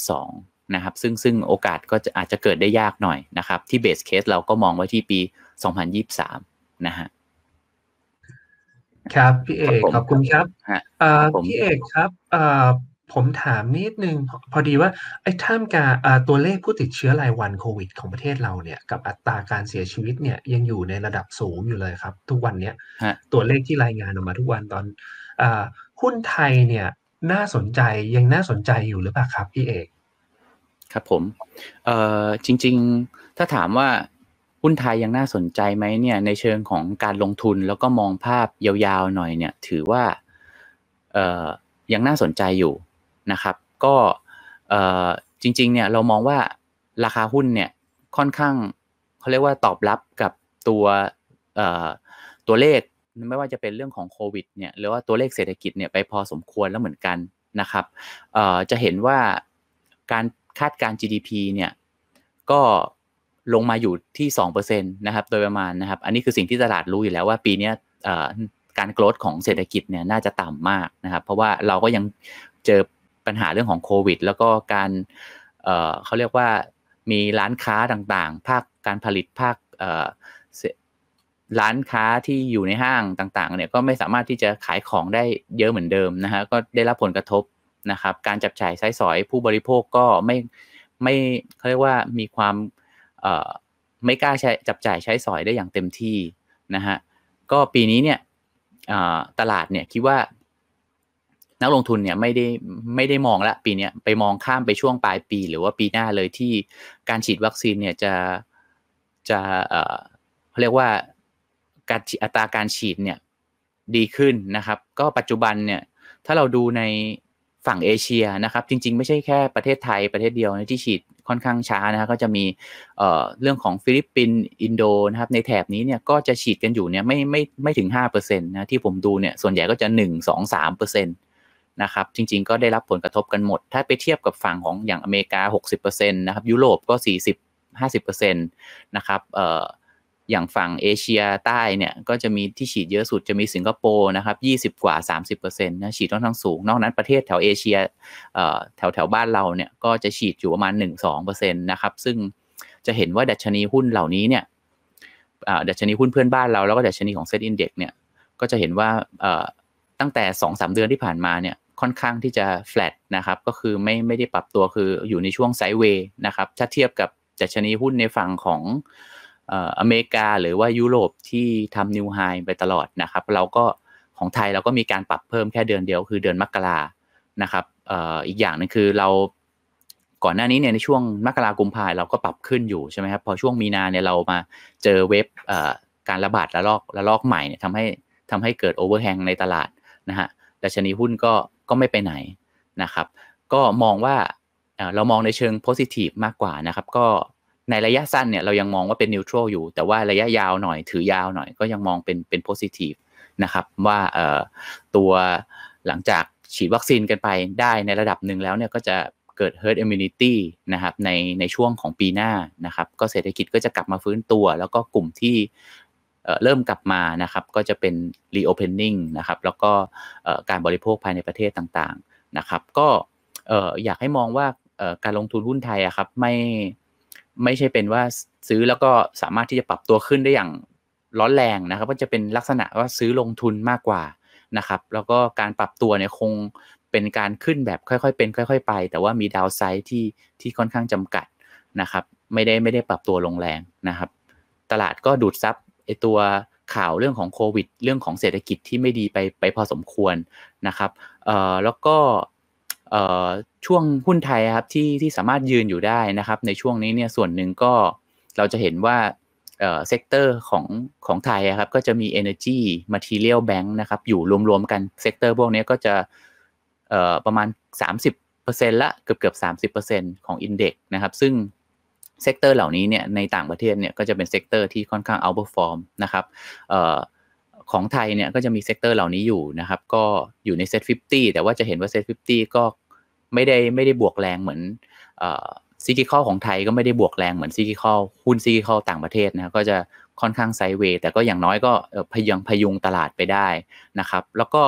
2022 นะครับ ซึ่งซึ่งโอกาสก็จะอาจจะเกิดได้ยากหน่อยนะครับ ที่เบสเคสเราก็มองไว้ที่ปี 2023 นะฮะ ครับพี่เอกขอบคุณครับพี่เอกครับผมถามนิดนึงพอดีว่าไอ้ท่ามกาตัวเลขผู้ติดเชื้อรายวันโควิด ของประเทศเราเนี่ยกับอัตราการเสียชีวิตเนี่ยยังอยู่ในระดับสูงอยู่เลยครับ ทุกวันเนี้ยตัวเลขที่รายงานออกมาทุกวันตอนหุ้นไทยเนี่ยน่าสนใจยังน่าสนใจอยู่หรือเปล่าครับพี่เอก ครับผมเอ่อจริง ๆ ถ้าถามว่า หุ้นไทยยังน่าสนใจไหมเนี่ยในเชิงของการลงทุนแล้วก็มองภาพยาวๆหน่อยเนี่ยถือว่าเออยังน่าสนใจอยู่นะครับ ก็เออจริงๆเนี่ยเรามองว่าราคาหุ้นเนี่ยค่อนข้างเขาเรียกว่าตอบรับกับตัวเออตัวเลขไม่ว่าจะเป็นเรื่องของโควิดเนี่ยหรือว่าตัวเลขเศรษฐกิจเนี่ยไปพอสมควรแล้วเหมือนกันนะครับเออจะเห็นว่าการคาดการ GDP เนี่ยก็ ลงมาอยู่ที่2%นะครับโดยประมาณนะครับ อันนี้คือสิ่งที่ตลาดรู้อยู่แล้วว่าปีนี้การโกรธของเศรษฐกิจเนี่ยน่าจะต่ำมากนะครับ เพราะว่าเราก็ยังเจอปัญหาเรื่องของโควิด แล้วก็การเขาเรียกว่ามีร้านค้าต่างๆ ภาคการผลิตภาคร้านค้าที่อยู่ในห้างต่างๆเนี่ยก็ไม่สามารถที่จะขายของได้เยอะเหมือนเดิมนะฮะก็ได้รับผลกระทบนะครับ การจับจ่ายใช้สอยผู้บริโภคก็ไม่ไม่เขาเรียกว่ามีความ ไม่กล้าใช้จับจ่ายใช้สอยได้อย่างเต็มที่นะฮะก็ปีนี้เนี่ยตลาดเนี่ยคิดว่า นักลงทุนเนี่ยไม่ได้ไม่ได้มองละปีนี้ไปมองข้ามไปช่วงปลายปี หรือว่าปีหน้าเลยที่การฉีดวัคซีนเนี่ยจะจะเขาเรียกว่าการอัตราการฉีดเนี่ยดีขึ้นนะครับ ก็ปัจจุบันเนี่ยถ้าเราดูใน ฝั่งเอเชียนะครับ จริง ๆ ไม่ใช่แค่ประเทศไทยประเทศเดียวที่ฉีดค่อนข้างช้านะครับก็จะมีเอ่อเรื่องของฟิลิปปินส์อินโดนะครับ ในแถบนี้เนี่ยก็จะฉีดกันอยู่เนี่ยไม่ไม่ไม่ถึง5%นะที่ผมดูเนี่ยส่วนใหญ่ก็จะ 1 2 3%นะครับจริง ๆ ก็ได้รับผลกระทบกันหมด ถ้าไปเทียบกับฝั่งของอย่างอเมริกา 60%นะครับยุโรปก็ 40 50%นะครับเอ่อ อย่างฝั่งเอเชียใต้เนี่ยก็จะมีที่ฉีดเยอะสุดจะมีสิงคโปร์นะครับ20 กว่า 30%นะฉีดค่อนข้างสูง นอกนั้นประเทศแถวเอเชียแถวแถวบ้านเราเนี่ยก็จะฉีดอยู่ประมาณ 1-2%นะครับซึ่งจะเห็นว่าดัชนีหุ้นเหล่านี้เนี่ยดัชนีหุ้นเพื่อนบ้านเราแล้วก็ดัชนีของ SET Index เนี่ยก็จะเห็นว่าตั้งแต่ 2-3 เดือนที่ผ่านมาเนี่ยค่อนข้างที่จะ flat นะครับก็คือไม่ไม่ได้ปรับตัวคืออยู่ในช่วง sideway นะครับถ้าเทียบกับดัชนีหุ้นในฝั่งของ อเมริกาหรือว่ายุโรปที่ทำนิวไฮไปตลอดนะครับ เราก็ของไทยเราก็มีการปรับเพิ่มแค่เดือนเดียวคือเดือนมกรานะครับอีกอย่างนึงคือเราก่อนหน้านี้เนี่ยในช่วงมกรากุมภายเราก็ปรับขึ้นอยู่ใช่ไหมครับพอช่วงมีนาเนี่ยเรามาเจอเว็บการระบาดระลอกระลอกใหม่เนี่ยทำให้ทำให้เกิดโอเวอร์แฮงในตลาดนะฮะดัชนีหุ้นก็ก็ไม่ไปไหนนะครับ ก็มองว่าเรามองในเชิงโพซิทีฟมากกว่านะครับ ก็ ในระยะสั้นเนี่ยเรายังมองว่าเป็นนิวทรัลอยู่ แต่ว่าระยะยาวหน่อยถือยาวหน่อยก็ยังมองเป็นเป็นโพซิทีฟนะครับว่าเอ่อตัวหลังจากฉีดวัคซีนกันไปได้ในระดับหนึ่งแล้วเนี่ยก็จะเกิด herd immunity นะครับในในช่วงของปีหน้านะครับก็เศรษฐกิจก็จะกลับมาฟื้นตัว แล้วก็กลุ่มที่เริ่มกลับมานะครับก็จะเป็น reopening นะครับแล้วก็การบริโภคภายในประเทศต่างๆนะครับก็อยากให้มองว่าการลงทุนหุ้นไทยอะครับไม่ ไม่ใช่เป็นว่าซื้อแล้วก็สามารถที่จะปรับตัวขึ้นได้อย่างร้อนแรงนะครับก็จะเป็นลักษณะว่าซื้อลงทุนมากกว่านะครับ แล้วก็การปรับตัวเนี่ยคงเป็นการขึ้นแบบค่อยๆเป็น ค่อย ๆ ไป แต่ว่ามีดาวไซด์ที่ที่ค่อนข้างจำกัดนะครับ ไม่ได้ไม่ได้ปรับตัวลงแรงนะครับ ตลาดก็ดูดซับไอ้ตัวข่าวเรื่องของโควิด เรื่องของเศรษฐกิจที่ไม่ดีไปไปพอสมควรนะครับเอ่อแล้วก็ ช่วงหุ้นไทยครับที่ที่สามารถยืนอยู่ได้นะครับ ในช่วงนี้เนี่ยส่วนหนึ่งก็เราจะเห็นว่า sector ของของไทยครับก็จะมี Energy Material Bank นะครับอยู่รวมๆกัน sector พวกนี้ก็จะประมาณ 30%ละเกือบเกือบ30%ของ index นะครับ ซึ่ง sector เหล่านี้เนี่ยในต่างประเทศเนี่ยก็จะเป็น sector ที่ค่อนข้าง outperform นะครับ ของไทยเนี่ยก็จะมี sector เหล่านี้อยู่นะครับ ก็อยู่ใน SET50 แต่ว่าจะเห็นว่า SET50 ก็ไม่ได้ไม่ได้บวกแรงเหมือน cyclical ของไทยก็ไม่ได้บวกแรงเหมือน cyclical หุ้น cyclical ต่างประเทศนะก็จะค่อนข้าง sideway แต่ก็อย่างน้อยก็พยุงพยุงตลาดไปได้นะครับ แล้วก็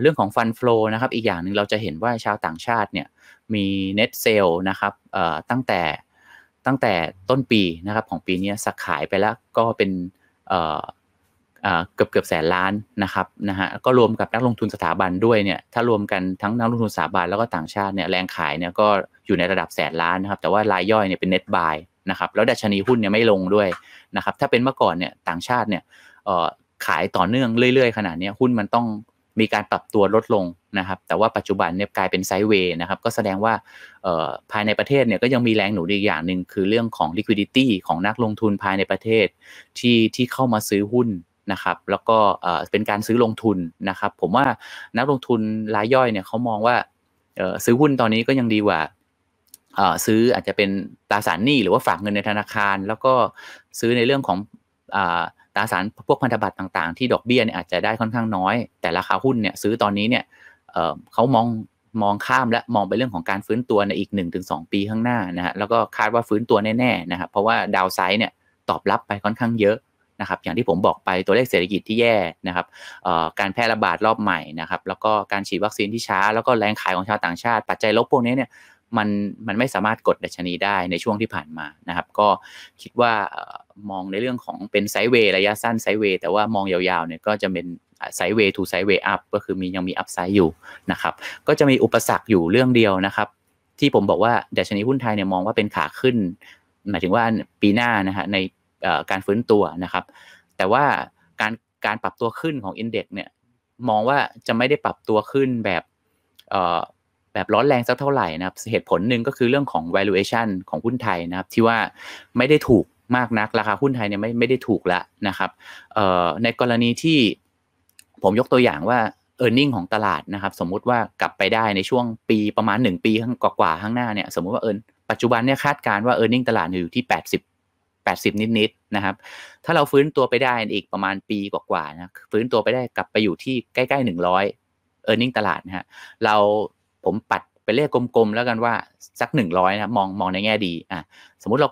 เรื่องของฟันฟลูนะครับ อีกอย่างหนึ่งเราจะเห็นว่าชาวต่างชาติเนี่ยมีเน็ตเซลนะครับตั้งแต่ตั้งแต่ต้นปีนะครับของปีนี้สักขายไปแล้วก็เป็น เกือบเกือบแสนล้านนะครับนะฮะก็รวมกับนักลงทุนสถาบันด้วยเนี่ยถ้ารวมกันทั้งนักลงทุนสถาบันแล้วก็ต่างชาติเนี่ยแรงขายเนี่ยก็อยู่ในระดับแสนล้านนะครับแต่ว่ารายย่อยเนี่ยเป็นเน็ตบายนะครับแล้วดัชนีหุ้นเนี่ยไม่ลงด้วยนะครับถ้าเป็นเมื่อก่อนเนี่ยต่างชาติเนี่ยขายต่อเนื่องเรื่อย ๆ ขนาดนี้หุ้นมันต้องมีการปรับตัวลดลงนะครับ แต่ว่าปัจจุบันเนี่ยกลายเป็นไซด์เวย์นะครับ ก็แสดงว่าภายในประเทศเนี่ยก็ยังมีแรงหนุนอีกอย่างหนึ่งคือเรื่องของ liquidity ของนักลงทุนภายในประเทศที่ที่เข้ามาซื้อหุ้น นะครับแล้วก็เป็นการซื้อลงทุนนะครับ ผมว่านักลงทุนรายย่อยเนี่ยเขามองว่าซื้อหุ้นตอนนี้ก็ยังดีกว่าซื้ออาจจะเป็นตราสารหนี้หรือว่าฝากเงินในธนาคาร แล้วก็ซื้อในเรื่องของตราสารพวกพันธบัตรต่างๆ ที่ดอกเบี้ยเนี่ยอาจจะได้ค่อนข้างน้อย แต่ราคาหุ้นเนี่ยซื้อตอนนี้เนี่ยเขามองมองข้ามและมองไปเรื่องของการฟื้นตัวในอีก 1-2 ปีข้างหน้านะฮะแล้วก็คาดว่าฟื้นตัวแน่ๆนะครับเพราะว่าดาวไซด์เนี่ยตอบรับไปค่อนข้างเยอะ นะครับอย่างที่ผมบอกไปตัวเลขเศรษฐกิจที่แย่นะครับการแพร่ระบาดรอบใหม่นะครับแล้วก็การฉีดวัคซีนที่ช้า แล้วก็แรงขายของชาวต่างชาติ ปัจจัยลบพวกนี้เนี่ยมันมันไม่สามารถกดดัชนีได้ในช่วงที่ผ่านมานะครับ ก็คิดว่ามองในเรื่องของเป็น sideway ระยะสั้น sideway แต่ว่ามองยาวๆเนี่ยก็จะเป็น sideway to sideway up ก็คือมียังมี upside อยู่นะครับก็จะมีอุปสรรคอยู่เรื่องเดียวนะครับ ที่ผมบอกว่าดัชนีหุ้นไทยเนี่ยมองว่าเป็นขาขึ้นหมายถึงว่าปีหน้านะฮะใน การฟื้นตัวนะครับ แต่ว่าการการปรับตัวขึ้นของ index เนี่ยมองว่าจะไม่ได้ปรับตัวขึ้นแบบแบบร้อนแรงสักเท่าไหร่นะครับเหตุผลหนึ่งก็คือเรื่องของ valuation ของหุ้นไทยนะครับ ที่ว่าไม่ได้ถูกมากนักราคาหุ้นไทยเนี่ยไม่ไม่ได้ถูกละนะครับในกรณีที่ผมยกตัวอย่างว่า e a r n i n g ของตลาดนะครับ สมมุติว่ากลับไปได้ในช่วงปีประมาณ 1 ปีข้างกว่าข้างหน้าเนี่ยสมมุติว่าเอิปัจจุบันเนี่ยคาดการณ์ว่า e a r n i n g ตลาดอยู่ที่ 80 80 นิดๆนะครับ ถ้าเราฟื้นตัวไปได้อีกประมาณปีกว่าๆนะฟื้นตัวไปได้กลับไปอยู่ที่ใกล้ๆ 100 e a r n i n g ตลาดนะฮะเราผมปัดไปเลขกลมๆ แล้วกันว่าสัก 100นะมองมองในแง่ดีอะสมมุติเรา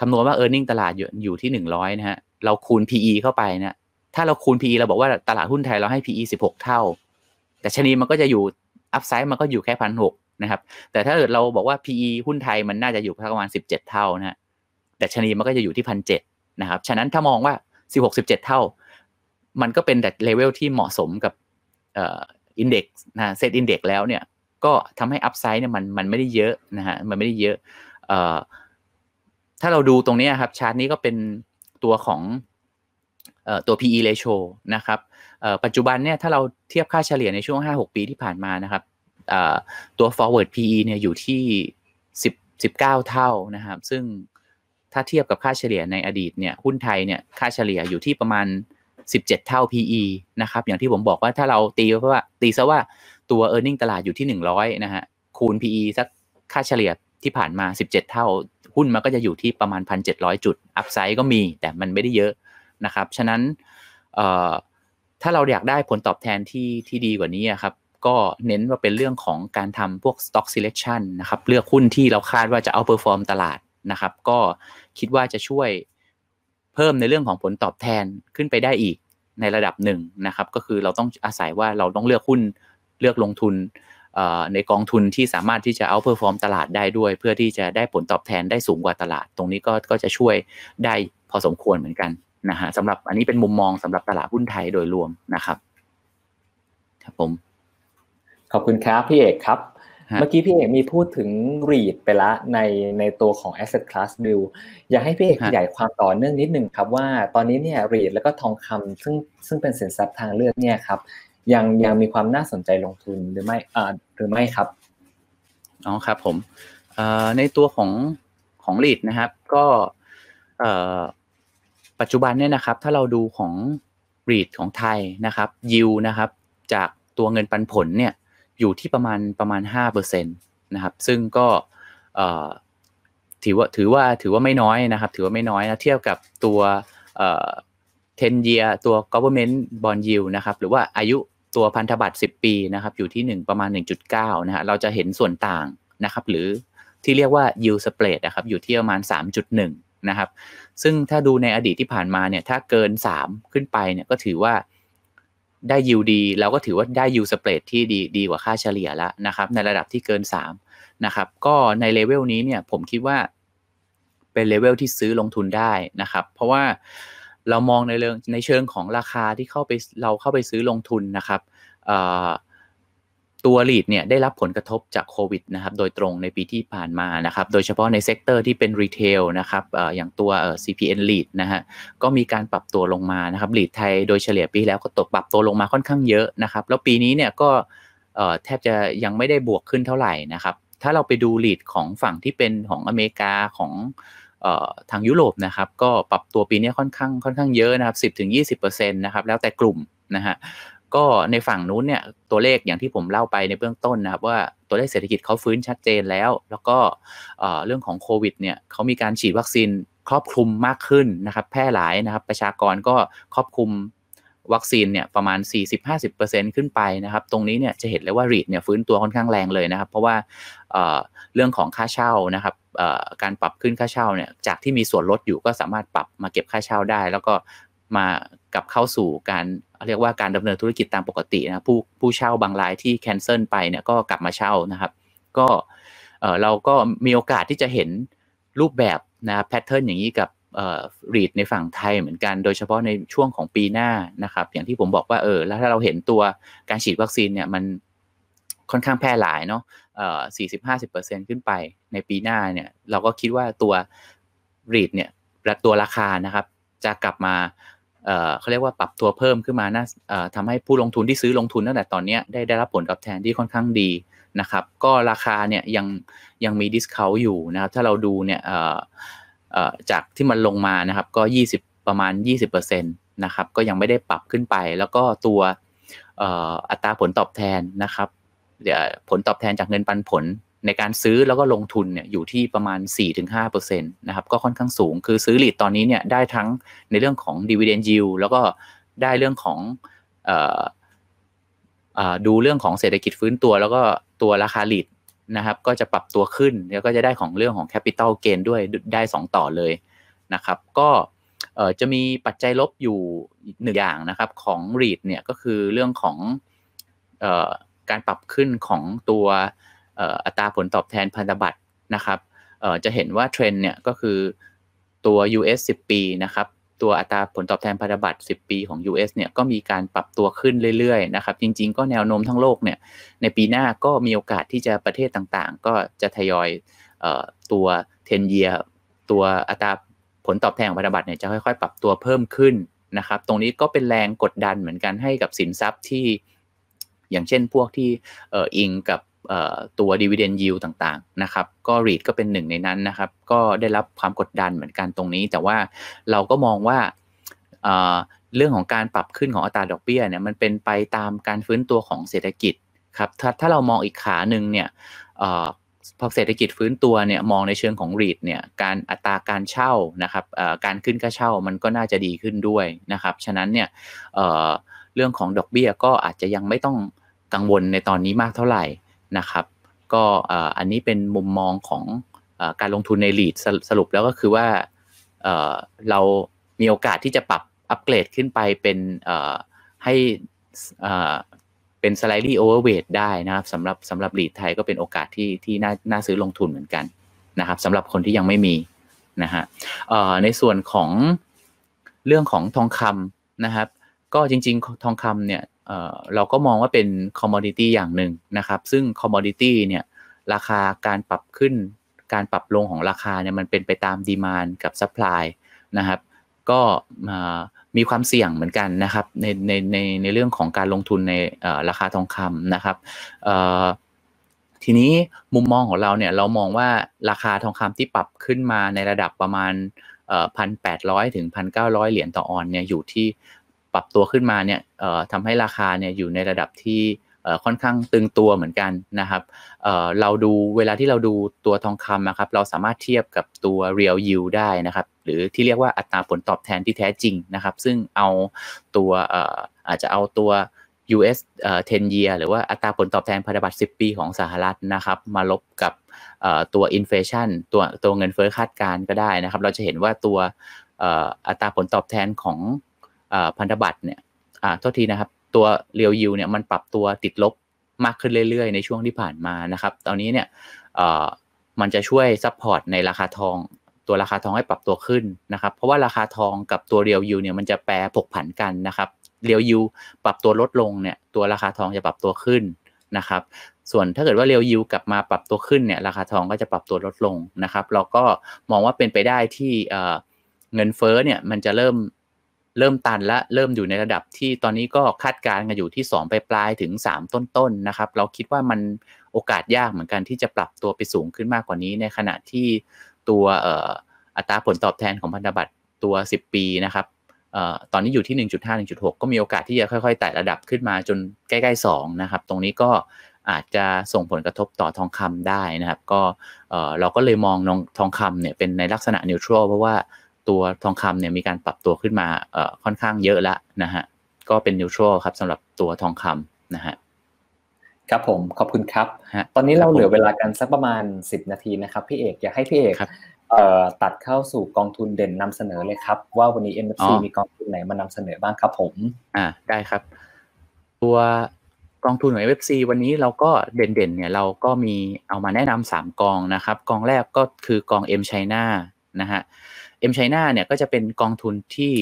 คำนวณว่า e a r n i n g ตลาดอยู่อยู่ที่ 100 นะฮะเราคูณ PE เข้าไปนะถ้าเราคูณ PE เราบอกว่าตลาดหุ้นไทยเราให้ PE 16 เท่า แต่ชนีมันก็จะอยู่อัพไซด์มันก็อยู่แค่พันหกนะครับ แต่ถ้าเกิดเราบอกว่า PE หุ้นไทยมันน่าจะอยู่ประมาณ 17 เท่านะฮะ ดัชนีมันก็จะอยู่ที่พันเจ็ดนะครับ ฉะนั้นถ้ามองว่าสิบหกสิบเจ็ดเท่า มันก็เป็นแต่เลเวลที่เหมาะสมกับ index นะ SET Index แล้วเนี่ย ก็ทำให้ upside เนี่ยมันมันไม่ได้เยอะนะฮะ มันไม่ได้เยอะเอ่อถ้าเราดูตรงนี้ครับชาร์ตนี้ก็เป็นตัวของเอ่อตัว PE ratio นะครับเอ่อปัจจุบันเนี่ยถ้าเราเทียบค่าเฉลี่ยในช่วง 5-6 ปีที่ผ่านมานะครับเอ่อตัว forward PE เนี่ยอยู่ที่ 10 19 เท่านะครับ ซึ่ง ถ้าเทียบกับค่าเฉลี่ยในอดีตเนี่ยหุ้นไทยเนี่ยค่าเฉลี่ยอยู่ที่ประมาณ 17 เท่า PE นะครับอย่างที่ผมบอกว่าถ้าเราตีว่าตีซะว่าตัว e a r n i n g ตลาดอยู่ที่ 100นะฮะคูณ PE สักค่าเฉลี่ยที่ผ่านมา 17 เท่า หุ้นมันก็จะอยู่ที่ประมาณ 1,700 จุด อัพไซด์ก็มีแต่มันไม่ได้เยอะนะครับฉะนั้นถ้าเราอยากได้ผลตอบแทนที่ที่ดีกว่านี้ครับก็เน้นว่าเป็นเรื่องของการทำพวก stock selection นะครับเลือกหุ้นที่เราคาดว่าจะ outperform ตลาด นะครับ ก็คิดว่าจะช่วยเพิ่มในเรื่องของผลตอบแทนขึ้นไปได้อีกในระดับหนึ่งนะครับ ก็คือเราต้องอาศัยว่าเราต้องเลือกหุ้นเลือกลงทุนในกองทุนที่สามารถที่จะ outperform ตลาดได้ด้วย เพื่อที่จะได้ผลตอบแทนได้สูงกว่าตลาด ตรงนี้ก็ก็จะช่วยได้พอสมควรเหมือนกันนะฮะสำหรับอันนี้เป็นมุมมองสำหรับตลาดหุ้นไทยโดยรวมนะครับ ครับผม ขอบคุณครับพี่เอกครับ เมื่อกี้พี่เอกมีพูดถึงรีดไปละในในตัวของ asset class bill อยากให้พี่เอกขยายความต่อเนื่องนิดหนึ่งครับว่าตอนนี้เนี่ยรีดแล้วก็ทองคำซึ่งซึ่งเป็นสินทรัพย์ทางเลือกเนี่ยครับยังยังมีความน่าสนใจลงทุนหรือไม่อ่าหรือไม่ครับอ๋อครับผมในตัวของของรีดนะครับ ก็ปัจจุบันเนี่ยนะครับ ถ้าเราดูของรีดของไทยนะครับ ยิวนะครับ จากตัวเงินปันผลเนี่ย อยู่ที่ประมาณประมาณ5%นะครับ ซึ่งก็ถือว่าถือว่าถือว่าไม่น้อยนะครับ ถือว่าไม่น้อยนะเทียบกับตัว10 year ตัว government bond yield นะครับ หรือว่าอายุตัวพันธบัตร 10 ปีนะครับ อยู่ที่ 1 ประมาณ 1.9 นะฮะ เราจะเห็นส่วนต่างนะครับ หรือที่เรียกว่า yield spread นะครับ อยู่ที่ประมาณ 3.1 นะครับ ซึ่งถ้าดูในอดีตที่ผ่านมาเนี่ย ถ้าเกิน 3 ขึ้นไปเนี่ย ก็ถือว่า ได้ยิวดี เราก็ถือว่าได้ yield spread ที่ดีดีกว่าค่าเฉลี่ยแล้วนะครับในระดับที่เกิน 3 นะครับ ก็ในเลเวลนี้เนี่ยผมคิดว่าเป็นเลเวลที่ซื้อลงทุนได้นะครับ เพราะว่าเรามองในเรื่องในเชิงของราคาที่เข้าไปเราเข้าไปซื้อลงทุนนะครับ ตัว REIT เนี่ยได้รับผลกระทบจากโควิดนะครับโดยตรงในปีที่ผ่านมานะครับโดยเฉพาะใน sector ที่เป็น retail นะครับอย่างตัว CPN lead นะฮะก็มีการปรับตัวลงมานะครับลีดไทยโดยเฉลี่ยปีแล้วก็ตกปรับตัวลงมาค่อนข้างเยอะนะครับแล้วปีนี้เนี่ยก็แทบจะยังไม่ได้บวกขึ้นเท่าไหร่นะครับถ้าเราไปดูลีดของฝั่งที่เป็นของอเมริกาของทางยุโรปนะครับก็ปรับตัวปีนี้ค่อนข้างค่อนข้างเยอะนะครับ10-20%นะครับแล้วแต่กลุ่มนะฮะ ก็ในฝั่งนู้นเนี่ยตัวเลขอย่างที่ผมเล่าไปในเบื้องต้นนะครับว่าตัวเลขเศรษฐกิจเขาฟื้นชัดเจนแล้ว แล้วก็เรื่องของโควิดเนี่ยเขามีการฉีดวัคซีนครอบคลุมมากขึ้นนะครับแพร่หลายนะครับประชากรก็ครอบคลุมวัคซีนเนี่ยประมาณ 40-50%ขึ้นไปนะครับ ตรงนี้เนี่ยจะเห็นเลยว่ารีดเนี่ยฟื้นตัวค่อนข้างแรงเลยนะครับ เพราะว่าเรื่องของค่าเช่านะครับการปรับขึ้นค่าเช่าเนี่ยจากที่มีส่วนลดอยู่ก็สามารถปรับมาเก็บค่าเช่าได้ แล้วก็ มากับเข้าสู่การเรียกว่าการดำเนินธุรกิจตามปกตินะผู้ผู้เช่าบางรายที่แคนเซิลไปเนี่ยก็กลับมาเช่านะครับ ก็เราก็มีโอกาสที่จะเห็นรูปแบบนะแพทเทิร์นอย่างนี้กับรีดในฝั่งไทยเหมือนกัน โดยเฉพาะในช่วงของปีหน้านะครับ อย่างที่ผมบอกว่าเออแล้วถ้าเราเห็นตัวการฉีดวัคซีนเนี่ยมันค่อนข้างแพร่หลายเนาะอ่อสี่สิบห้าสิบเปอร์เซ็นขึ้นไปในปีหน้าเนี่ยเราก็คิดว่าตัวรีดเนี่ยตัวราคานะครับ จะกลับมา เขาเรียกว่าปรับตัวเพิ่มขึ้นมาน่าทำให้ผู้ลงทุนที่ซื้อลงทุนตั้งแต่ตอนนี้ได้ได้รับผลตอบแทนที่ค่อนข้างดีนะครับ ก็ราคาเนี่ยยังยังมี discount อยู่นะครับ ถ้าเราดูเนี่ยจากที่มันลงมานะครับก็ 20 ประมาณ 20%นะครับ ก็ยังไม่ได้ปรับขึ้นไป แล้วก็ตัวอัตราผลตอบแทนนะครับผลตอบแทนจากเงินปันผล ในการซื้อแล้วก็ลงทุนเนี่ยอยู่ที่ประมาณ 4-5%นะครับก็ค่อนข้างสูง คือซื้อ REIT ตอนนี้เนี่ยได้ทั้งในเรื่องของ dividend yield แล้วก็ได้เรื่องของดูเรื่องของเศรษฐกิจฟื้นตัว แล้วก็ตัวราคาหลีดนะครับก็จะปรับตัวขึ้นแล้วก็จะได้ของเรื่องของ capital gain ด้วยได้ 2 ต่อเลยนะครับก็จะมีปัจจัยลบอยู่หนึ่งอย่างนะครับของ REIT เนี่ยก็คือเรื่องของการปรับขึ้นของตัว อัตราผลตอบแทนพันธบัตรนะครับจะเห็นว่าเทรนเนี่ยก็คือตัว US 10 ปีนะครับตัวอัตราผลตอบแทนพันธบัตร 10 ปีของ US เนี่ยก็มีการปรับตัวขึ้นเรื่อยๆนะครับจริงๆ ก็แนวโน้มทั้งโลกเนี่ยในปีหน้าก็มีโอกาสที่จะประเทศต่างๆ ก็จะทยอยตัว10 year ตัวอัตราผลตอบแทนของพันธบัตรเนี่ยจะค่อยๆ ปรับตัวเพิ่มขึ้นนะครับตรงนี้ก็เป็นแรงกดดันเหมือนกันให้กับสินทรัพย์ที่ อย่างเช่นพวกที่อิงกับ ตัว dividend yield ต่างๆนะครับก็ REIT ก็เป็นหนึ่งในนั้นนะครับ ก็ได้รับความกดดันเหมือนกันตรงนี้ แต่ว่าเราก็มองว่าเรื่องของการปรับขึ้นของอัตราดอกเบี้ยเนี่ยมันเป็นไปตามการฟื้นตัวของเศรษฐกิจครับถ้าถ้าเรามองอีกขาหนึ่งเนี่ยพอเศรษฐกิจฟื้นตัวเนี่ยมองในเชิงของ REIT เนี่ยการอัตราการเช่านะครับการขึ้นค่าเช่ามันก็น่าจะดีขึ้นด้วยนะครับฉะนั้นเนี่ยเรื่องของดอกเบี้ยก็อาจจะยังไม่ต้องกังวลในตอนนี้มากเท่าไหร่ นะครับ ก็อันนี้เป็นมุมมองของการลงทุนในลีดสรุปแล้วก็คือว่าเรามีโอกาสที่จะปรับอัปเกรดขึ้นไปเป็นให้เป็น slightly overweight ได้นะครับสำหรับสำหรับ REIT ไทยก็เป็นโอกาสที่ที่น่าน่าซื้อลงทุนเหมือนกันนะครับสำหรับคนที่ยังไม่มีนะฮะในส่วนของเรื่องของทองคำนะครับ ก็จริง ๆ ทองคำเนี่ย เราก็มองว่าเป็น commodity อย่างหนึ่งนะครับ ซึ่ง commodity เนี่ยราคาการปรับขึ้น การปรับลงของราคาเนี่ยมันเป็นไปตาม demand กับ supply นะครับ ก็มีความเสี่ยงเหมือนกันนะครับในในในในเรื่องของการลงทุนในราคาทองคำนะครับทีนี้มุมมองของเราเนี่ยเรามองว่าราคาทองคำที่ปรับขึ้นมาในระดับประมาณพันแปดร้อยถึงพันเก้าร้อยเหรียญต่อออนซ์เนี่ยอยู่ที่ ปรับตัวขึ้นมาเนี่ยทำให้ราคาเนี่ยอยู่ในระดับที่ค่อนข้างตึงตัวเหมือนกันนะครับเราดูเวลาที่เราดูตัวทองคำนะครับ เราสามารถเทียบกับตัว real yield ได้นะครับ หรือที่เรียกว่าอัตราผลตอบแทนที่แท้จริงนะครับ ซึ่งเอาตัวอาจจะเอาตัว US 10 year หรือว่าอัตราผลตอบแทนพันธบัตร 10 ปีของสหรัฐนะครับ มาลบกับตัวอินฟชันตัวตัวเงินเฟ้อคาดการก็ได้นะครับ เราจะเห็นว่าตัวอัตราผลตอบแทนของ พันธบัตรเนี่ยโทษทีนะครับ ตัว real yield เนี่ยมันปรับตัวติดลบมากขึ้นเรื่อยๆ ในช่วงที่ผ่านมานะครับ ตอนนี้เนี่ยมันจะช่วย support ในราคาทองตัวราคาทองให้ปรับตัวขึ้นนะครับ เพราะว่าราคาทองกับตัว real yield เนี่ยมันจะแปรผกผันกันนะครับ real yield ปรับตัวลดลงเนี่ยตัวราคาทองจะปรับตัวขึ้นนะครับ ส่วนถ้าเกิดว่า real yield กลับมาปรับตัวขึ้นเนี่ยราคาทองก็จะปรับตัวลดลงนะครับ เราก็มองว่าเป็นไปได้ที่เงินเฟ้อเนี่ยมันจะเริ่ม เริ่มตันและเริ่มอยู่ในระดับที่ตอนนี้ก็คาดการณ์กันอยู่ที่2ไปปลายถึง 3 ต้นๆนนะครับ เราคิดว่ามันโอกาสยากเหมือนกันที่จะปรับตัวไปสูงขึ้นมากกว่านี้ ในขณะที่ตัวอัตราผลตอบแทนของพันธบัตรตัว 10 ปีนะครับตอนนี้อยู่ที่ 1.5 1.6 ก็มีโอกาสที่จะค่อยๆไต่ระดับขึ้นมาจนใกล้ๆ2นะครับ ตรงนี้ก็อาจจะส่งผลกระทบต่อทองคำได้นะครับ ก็เราก็เลยมองทองคำเนี่ยเป็นในลักษณะนิวทรัลเพราะว่า ตัวทองคำเนี่ยมีการปรับตัวขึ้นมาค่อนข้างเยอะแล้วนะฮะก็เป็นนิวทรัลครับสำหรับตัวทองคำนะฮะครับผมขอบคุณครับ ตอนนี้เราเหลือเวลากันสักประมาณ 10 นาทีนะครับพี่เอกอยากให้พี่เอกตัดเข้าสู่กองทุนเด่นนำเสนอเลยครับ ว่าวันนี้ NFC มีกองทุนไหนมานำเสนอบ้างครับผม อ่าได้ครับ ตัวกองทุนของ MFC วันนี้เราก็เด่นๆเนี่ยเราก็มีเอามาแนะนำสามกองนะครับ กองแรกก็คือกอง M China นะฮะ M China เนี่ยก็จะเป็นกองทุนที่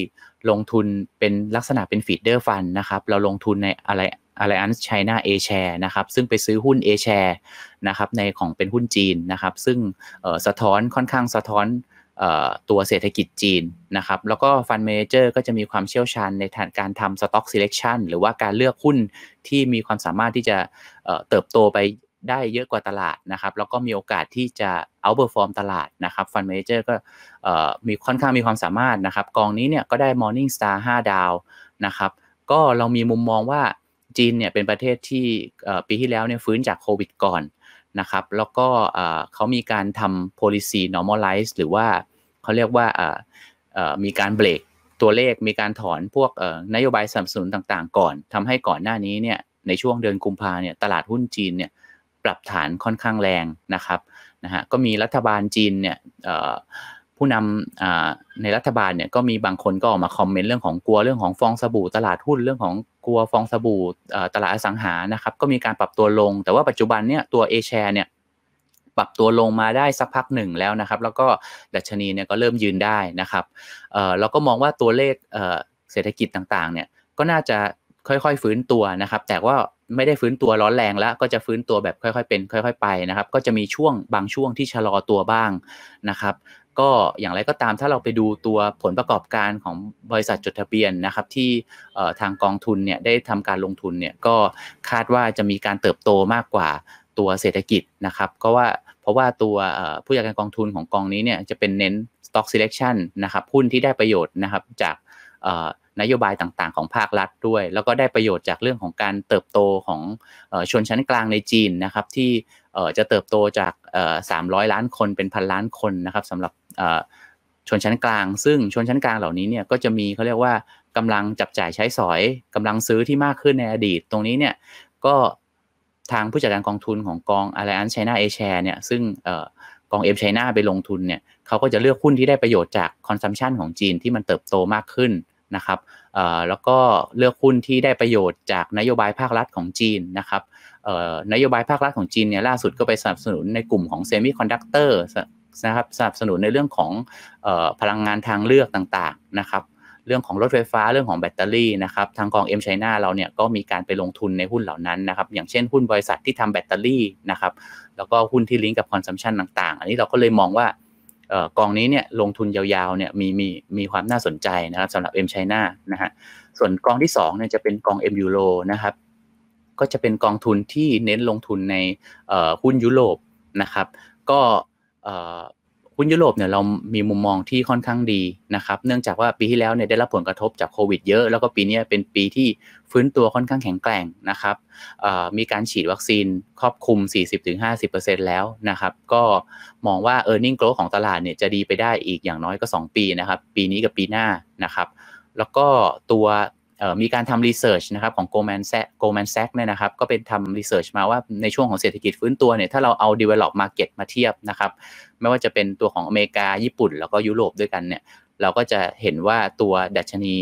ลงทุนเป็นลักษณะเป็น feeder fund นะครับ เราลงทุนในอะไร Allianz China A Share นะครับซึ่งไปซื้อหุ้น A Share นะครับในของเป็นหุ้นจีนนะครับ ซึ่งสะท้อนค่อนข้างสะท้อนตัวเศรษฐกิจจีนนะครับ แล้วก็ฟันเมเจอร์ก็จะมีความเชี่ยวชาญในการทำ Stock Selection หรือว่าการเลือกหุ้นที่มีความสามารถที่จะเติบโตไป ได้เยอะกว่าตลาดนะครับ แล้วก็มีโอกาสที่จะ outperform ตลาดนะครับฟันเมเจอร์ก็มีค่อนข้างมีความสามารถนะครับ กองนี้เนี่ยก็ได้ Morning Star 5 ดาวนะครับ ก็เรามีมุมมองว่าจีนเนี่ยเป็นประเทศที่ปีที่แล้วเนี่ยฟื้นจากโควิดก่อนนะครับ แล้วก็เขามีการทำ policy normalize หรือว่าเขาเรียกว่ามีการเบรกตัวเลขมีการถอนพวกนโยบายสนับสนุนต่างๆ ก่อนทำให้ก่อนหน้านี้เนี่ยในช่วงเดือนกุมภาเนี่ยตลาดหุ้นจีนเนี่ย ปรับฐานค่อนข้างแรงนะครับนะฮะก็มีรัฐบาลจีนเนี่ยผู้นำในรัฐบาลเนี่ยก็มีบางคนก็ออกมาคอมเมนต์เรื่องของกลัวเรื่องของฟองสบู่ตลาดหุ้นเรื่องของกลัวฟองสบู่ตลาดอสังหานะครับก็มีการปรับตัวลง แต่ว่าปัจจุบันเนี่ยตัว A share เนี่ยปรับตัวลงมาได้สักพักหนึ่งแล้วนะครับ แล้วก็ดัชนีเนี่ยก็เริ่มยืนได้นะครับเราก็มองว่าตัวเลขเศรษฐกิจต่างๆเนี่ยก็น่าจะค่อยๆฟื้นตัวนะครับ แต่ว่า ไม่ได้ฟื้นตัวร้อนแรงแล้ว ก็จะฟื้นตัวแบบค่อยๆเป็น ค่อย ๆ ไปนะครับ ก็จะมีช่วงบางช่วงที่ชะลอตัวบ้างนะครับ ก็อย่างไรก็ตามถ้าเราไปดูตัวผลประกอบการของบริษัทจดทะเบียนนะครับ ที่ทางกองทุนเนี่ยได้ทำการลงทุนเนี่ยก็คาดว่าจะมีการเติบโตมากกว่าตัวเศรษฐกิจนะครับ ก็ว่าเพราะว่าตัวผู้จัดการกองทุนของกองนี้เนี่ยจะเป็นเน้น stock selection นะครับหุ้นที่ได้ประโยชน์นะครับจาก นโยบายต่างๆ ของภาครัฐด้วย แล้วก็ได้ประโยชน์จากเรื่องของการเติบโตของชนชั้นกลางในจีนนะครับที่จะเติบโตจาก 300 ล้านคนเป็นพันล้านคนนะครับสำหรับชนชั้นกลาง ซึ่งชนชั้นกลางเหล่านี้เนี่ยก็จะมีเขาเรียกว่ากำลังจับจ่ายใช้สอยกำลังซื้อที่มากขึ้นในอดีต ตรงนี้เนี่ยก็ทางผู้จัดการกองทุนของกอง Alliance China A Share เนี่ยซึ่งกองเอ็มไชน่าไปลงทุนเนี่ยเขาก็จะเลือกหุ้นที่ได้ประโยชน์จากคอนซัมชันของจีนที่มันเติบโตมากขึ้น นะครับแล้วก็เลือกหุ้นที่ได้ประโยชน์จากนโยบายภาครัฐของจีนนะครับนโยบายภาครัฐของจีนเนี่ยล่าสุดก็ไปสนับสนุนในกลุ่มของ semiconductor นะครับสนับสนุนในเรื่องของพลังงานทางเลือกต่างๆนะครับเรื่องของรถไฟฟ้าเรื่องของแบตเตอรี่นะครับทางกอง M China เราเนี่ยก็มีการไปลงทุนในหุ้นเหล่านั้นนะครับอย่างเช่นหุ้นบริษัทที่ทำแบตเตอรี่นะครับแล้วก็หุ้นที่ลิงก์กับ consumption ต่างๆ อันนี้เราก็เลยมองว่า กองนี้เนี่ยลงทุนยาวๆเนี่ยมีมีมีความน่าสนใจนะครับสำหรับ M China นะฮะส่วนกองที่2เนี่ยจะเป็นกอง M Euro นะครับก็จะเป็นกองทุนที่เน้นลงทุนในหุ้นยุโรปนะครับ ก็ หุ้นยุโรปเนี่ยเรามีมุมมองที่ค่อนข้างดีนะครับ เนื่องจากว่าปีที่แล้วเนี่ยได้รับผลกระทบจากโควิดเยอะ แล้วก็ปีนี้เป็นปีที่ฟื้นตัวค่อนข้างแข็งแกร่งนะครับมีการฉีดวัคซีนครอบคลุม 40-50%แล้วนะครับ ก็มองว่า e a r n i n g growth ของตลาดเนี่ยจะดีไปได้อีกอย่างน้อยก็ 2 ปีนะครับ ปีนี้กับปีหน้านะครับ แล้วก็ตัว มีการทำ research นะครับของ Goldman Sachs Goldman Sachs เนี่ยนะครับก็เป็นทำ research มาว่าในช่วงของเศรษฐกิจฟื้นตัวเนี่ยถ้าเราเอา develop market มาเทียบนะครับไม่ว่าจะเป็นตัวของอเมริกาญี่ปุ่น แล้วก็ยุโรปด้วยกันเนี่ยเราก็จะเห็นว่าตัวดัชนี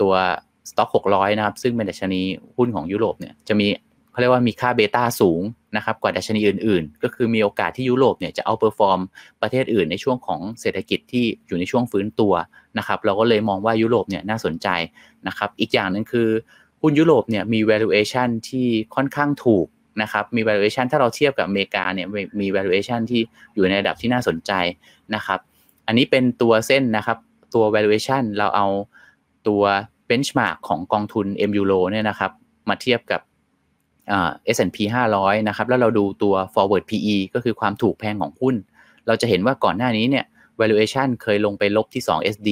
ตัวสต็อก600 นะครับ ซึ่งเป็นดัชนีหุ้นของยุโรปเนี่ยจะมีเขาเรียกว่ามีค่า beta สูงนะครับกว่าดัชนีอื่น ๆ ก็คือมีโอกาสที่ยุโรปเนี่ยจะ outperformประเทศอื่นในช่วงของเศรษฐกิจที่อยู่ในช่วงฟื้นตัว นะครับเราก็เลยมองว่ายุโรปเนี่ยน่าสนใจนะครับอีกอย่างหนึ่งคือหุ้นยุโรปเนี่ยมี valuation ที่ค่อนข้างถูกนะครับมี valuation ถ้าเราเทียบกับอเมริกาเนี่ยมี valuation ที่อยู่ในระดับที่น่าสนใจนะครับอันนี้เป็นตัวเส้นนะครับตัว valuation เราเอาตัว benchmark ของกองทุน M Euro เนี่ยนะครับมาเทียบกับอ่า S&P 500 นะครับแล้วเราดูตัว forward PE ก็คือความถูกแพงของหุ้น เราจะเห็นว่าก่อนหน้านี้เนี่ย valuation เคยลงไปลบที่ 2 SD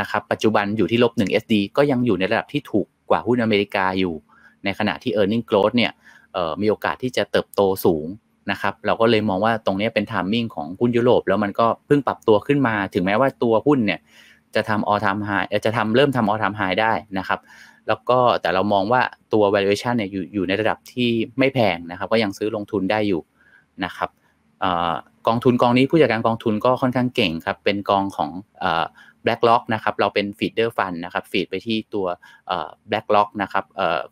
นะครับปัจจุบันอยู่ที่ลบ 1 SD ก็ยังอยู่ในระดับที่ถูกกว่าหุ้นอเมริกาอยู่ ในขณะที่ earning growth เนี่ยมีโอกาสที่จะเติบโตสูงนะครับเราก็เลยมองว่าตรงนี้เป็น timing ของหุ้นยุโรป แล้วมันก็เพิ่งปรับตัวขึ้นมา ถึงแม้ว่าตัวหุ้นเนี่ยจะทำ all time high จะทำเริ่มทำ all time high ได้นะครับ แล้วก็แต่เรามองว่าตัว valuation เนี่ยอยู่อยู่ในระดับที่ไม่แพงนะครับ ก็ยังซื้อลงทุนได้อยู่นะครับ กองทุนกองนี้ผู้จัดการกองทุนก็ค่อนข้างเก่งครับ เป็นกองของ BlackRock นะครับเราเป็น feeder fund นะครับฟีดไปที่ตัว BlackRock นะครับ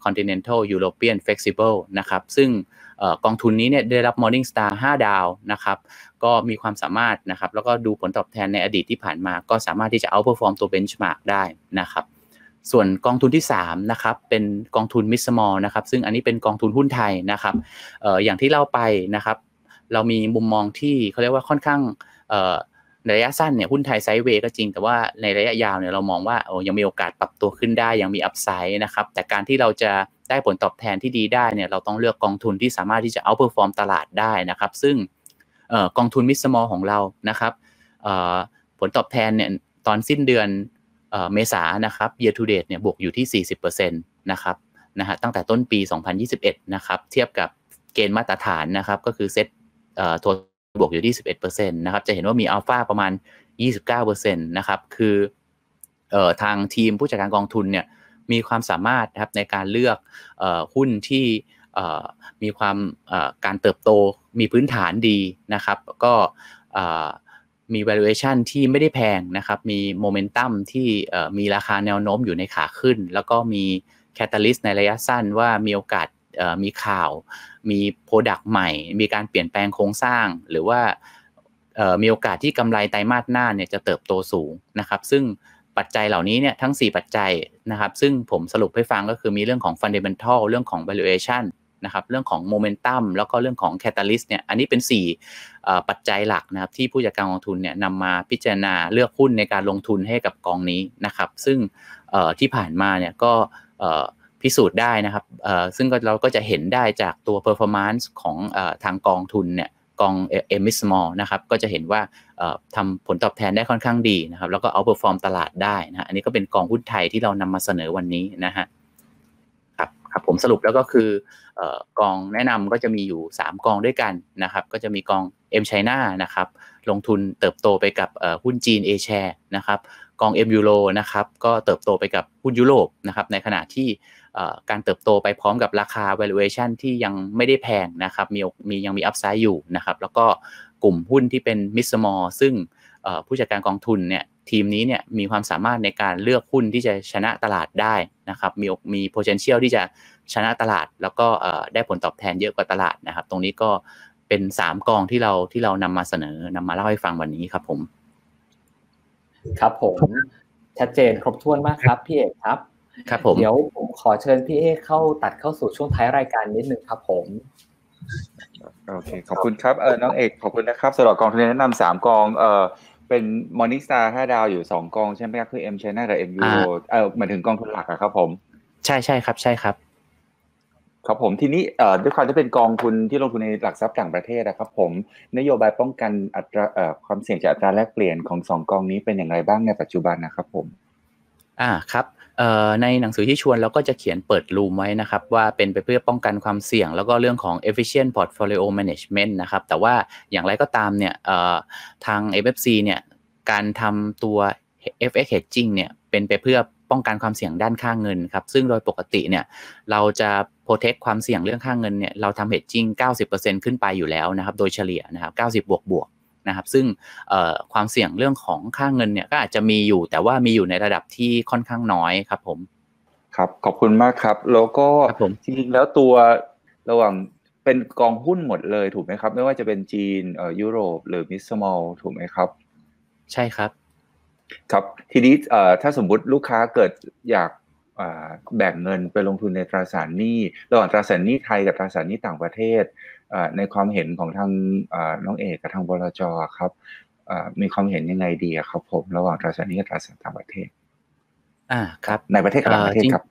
Continental European Flexible นะครับซึ่งกองทุนนี้เนี่ยได้รับ Morningstar 5 ดาวนะครับก็มีความสามารถนะครับแล้วก็ดูผลตอบแทนในอดีตที่ผ่านมา ก็สามารถที่จะ outperform ตัว benchmark ได้นะครับส่วนกองทุนที่3นะครับเป็นกองทุน MIDSMALL นะครับซึ่งอันนี้เป็นกองทุนหุ้นไทยนะครับอออย่างที่เล่าไปนะครับ เรามีมุมมองที่เขาเรียกว่าค่อนข้างในระยะสั้นเนี่ยหุ้นไทย sideway ก็จริง แต่ว่าในระยะยาวเนี่ยเรามองว่าโอ้ยังมีโอกาสปรับตัวขึ้นได้ยังมี upside นะครับแต่การที่เราจะได้ผลตอบแทนที่ดีได้เนี่ยเราต้องเลือกกองทุนที่สามารถที่จะ outperform ตลาดได้นะครับ ซึ่งกองทุน MIDSMALL ของเรานะครับผลตอบแทนเนี่ยตอนสิ้นเดือนเมษานะครับ year to date เนี่ยบวกอยู่ที่ 40%นะครับนะฮะตั้งแต่ต้นปี 2021 นะครับ เทียบกับเกณฑ์มาตรฐานนะครับ ก็คือเซ็ต ตัวบวกอยู่ที่ 11%นะครับ จะเห็นว่ามีอัลฟาประมาณ 29%นะครับ คือเอ่อทางทีมผู้จัดการกองทุนเนี่ยมีความสามารถนะครับในการเลือกเอ่อหุ้นที่เอ่อมีความเอ่อการเติบโตมีพื้นฐานดีนะครับ ก็เอ่อมี valuation ที่ไม่ได้แพงนะครับ มีโมเมนตัมที่มีราคาแนวโน้มอยู่ในขาขึ้น แล้วก็มี catalyst ในระยะสั้นว่ามีโอกาส มีข่าว มี product ใหม่ มีการเปลี่ยนแปลงโครงสร้าง หรือว่ามีโอกาสที่กำไรไตรมาสหน้าเนี่ยจะเติบโตสูงนะครับ ซึ่งปัจจัยเหล่านี้เนี่ยทั้ง 4 ปัจจัยนะครับ ซึ่งผมสรุปให้ฟังก็คือมีเรื่องของ fundamental เรื่องของ valuation นะครับ เรื่องของโมเมนตัมแล้วก็เรื่องของ catalyst เนี่ย อันนี้เป็น 4 ปัจจัยหลักนะครับที่ผู้จัดการกองทุนเนี่ยนำมาพิจารณาเลือกหุ้นในการลงทุนให้กับกองนี้นะครับ ซึ่งที่ผ่านมาเนี่ยก็ พิสูจน์ได้นะครับซึ่งเราก็จะเห็นได้จากตัว performance ของทางกองทุนเนี่ยกอง M-MIDSMALL นะครับก็จะเห็นว่าทำผลตอบแทนได้ค่อนข้างดีนะครับแล้วก็ outperform ตลาดได้นะอันนี้ก็เป็นกองหุ้นไทยที่เรานำมาเสนอวันนี้นะฮะครับครับผมสรุปแล้วก็คือกองแนะนำก็จะมีอยู่ 3 กองด้วยกันนะครับก็จะมีกอง M China นะครับลงทุนเติบโตไปกับหุ้นจีน A share นะครับกอง M Euro นะครับก็เติบโตไปกับหุ้นยุโรปนะครับในขณะที่ การเติบโตไปพร้อมกับราคา valuation ที่ยังไม่ได้แพงนะครับมีมียังมี upside อยู่นะครับแล้วก็กลุ่มหุ้นที่เป็น mid small ซึ่งผู้จัดการกองทุนเนี่ยทีมนี้เนี่ยมีความสามารถในการเลือกหุ้นที่จะชนะตลาดได้นะครับมีมี potential ที่จะชนะตลาด แล้วก็ได้ผลตอบแทนเยอะกว่าตลาดนะครับ ตรงนี้ก็เป็นสามกองที่เราที่เรานำมาเสนอนำมาเล่าให้ฟังวันนี้ครับผม ครับผมชัดเจนครบถ้วนมากครับพี่เอกครับ ครับผมเดี๋ยวผมขอเชิญพี่เอกเข้าตัดเข้าสู่ช่วงท้ายรายการนิดนึงครับผมโอเคขอบคุณครับเออน้องเอกขอบคุณนะครับสำหรับกองทุนแนะนำสามกองเออเป็น Morning Star ห้าดาวอยู่สองกองใช่ไหมครับคือ M China กับ M Euro เออหมายถึงกองทุนหลักอะครับผม ใช่ใช่ครับใช่ครับคครับผมทีนี้เอ่อด้วยความที่เป็นกองทุนที่ลงทุนในหลักทรัพย์ต่างประเทศนะครับผมนโยบายป้องกันอัตราเอ่อความเสี่ยงจากอัตราแลกเปลี่ยนของสองกองนี้เป็นอย่างไรบ้างในปัจจุบันนะครับผม อ่าครับเอ่อ ในหนังสือที่ชวนเราก็จะเขียนเปิดรูมไว้นะครับว่าเป็นไปเพื่อป้องกันความเสี่ยง แล้วก็เรื่องของ efficient portfolio management นะครับแต่ว่าอย่างไรก็ตามเนี่ยเอ่อทาง FFC เนี่ยการทำตัว FX hedging เนี่ยเป็นไปเพื่อป้องกันความเสี่ยงด้านค่าเงินครับซึ่งโดยปกติเนี่ยเราจะ protect ความเสี่ยงเรื่องค่าเงินเนี่ยเราทำ hedging 90%ขึ้นไปอยู่แล้วนะครับโดยเฉลี่ยนะครับ90บวกบวก นะครับ ซึ่งความเสี่ยงเรื่องของค่าเงินเนี่ยก็อาจจะมีอยู่ แต่ว่ามีอยู่ในระดับที่ค่อนข้างน้อยครับผมครับขอบคุณมากครับ แล้วก็จริงๆแล้วตัวระหว่างเป็นกองหุ้นหมดเลยถูกไหมครับ ไม่ว่าจะเป็นจีนเอ่อยุโรป หรือมิสมอลถูกไหมครับ ใช่ครับ ครับทีนี้เอ่อถ้าสมมุติลูกค้าเกิดอยากแบ่งเงินไปลงทุนในตราสารหนี้ระหว่างตราสารหนี้ไทยกับตราสารหนี้ต่างประเทศ ในความเห็นของทางน้องเอกกับทางบลจครับมีความเห็นยังไงดีครับผมระหว่างตราสารหนี้กับตราสารต่างประเทศ อ่าครับ ในประเทศกับต่างประเทศครับ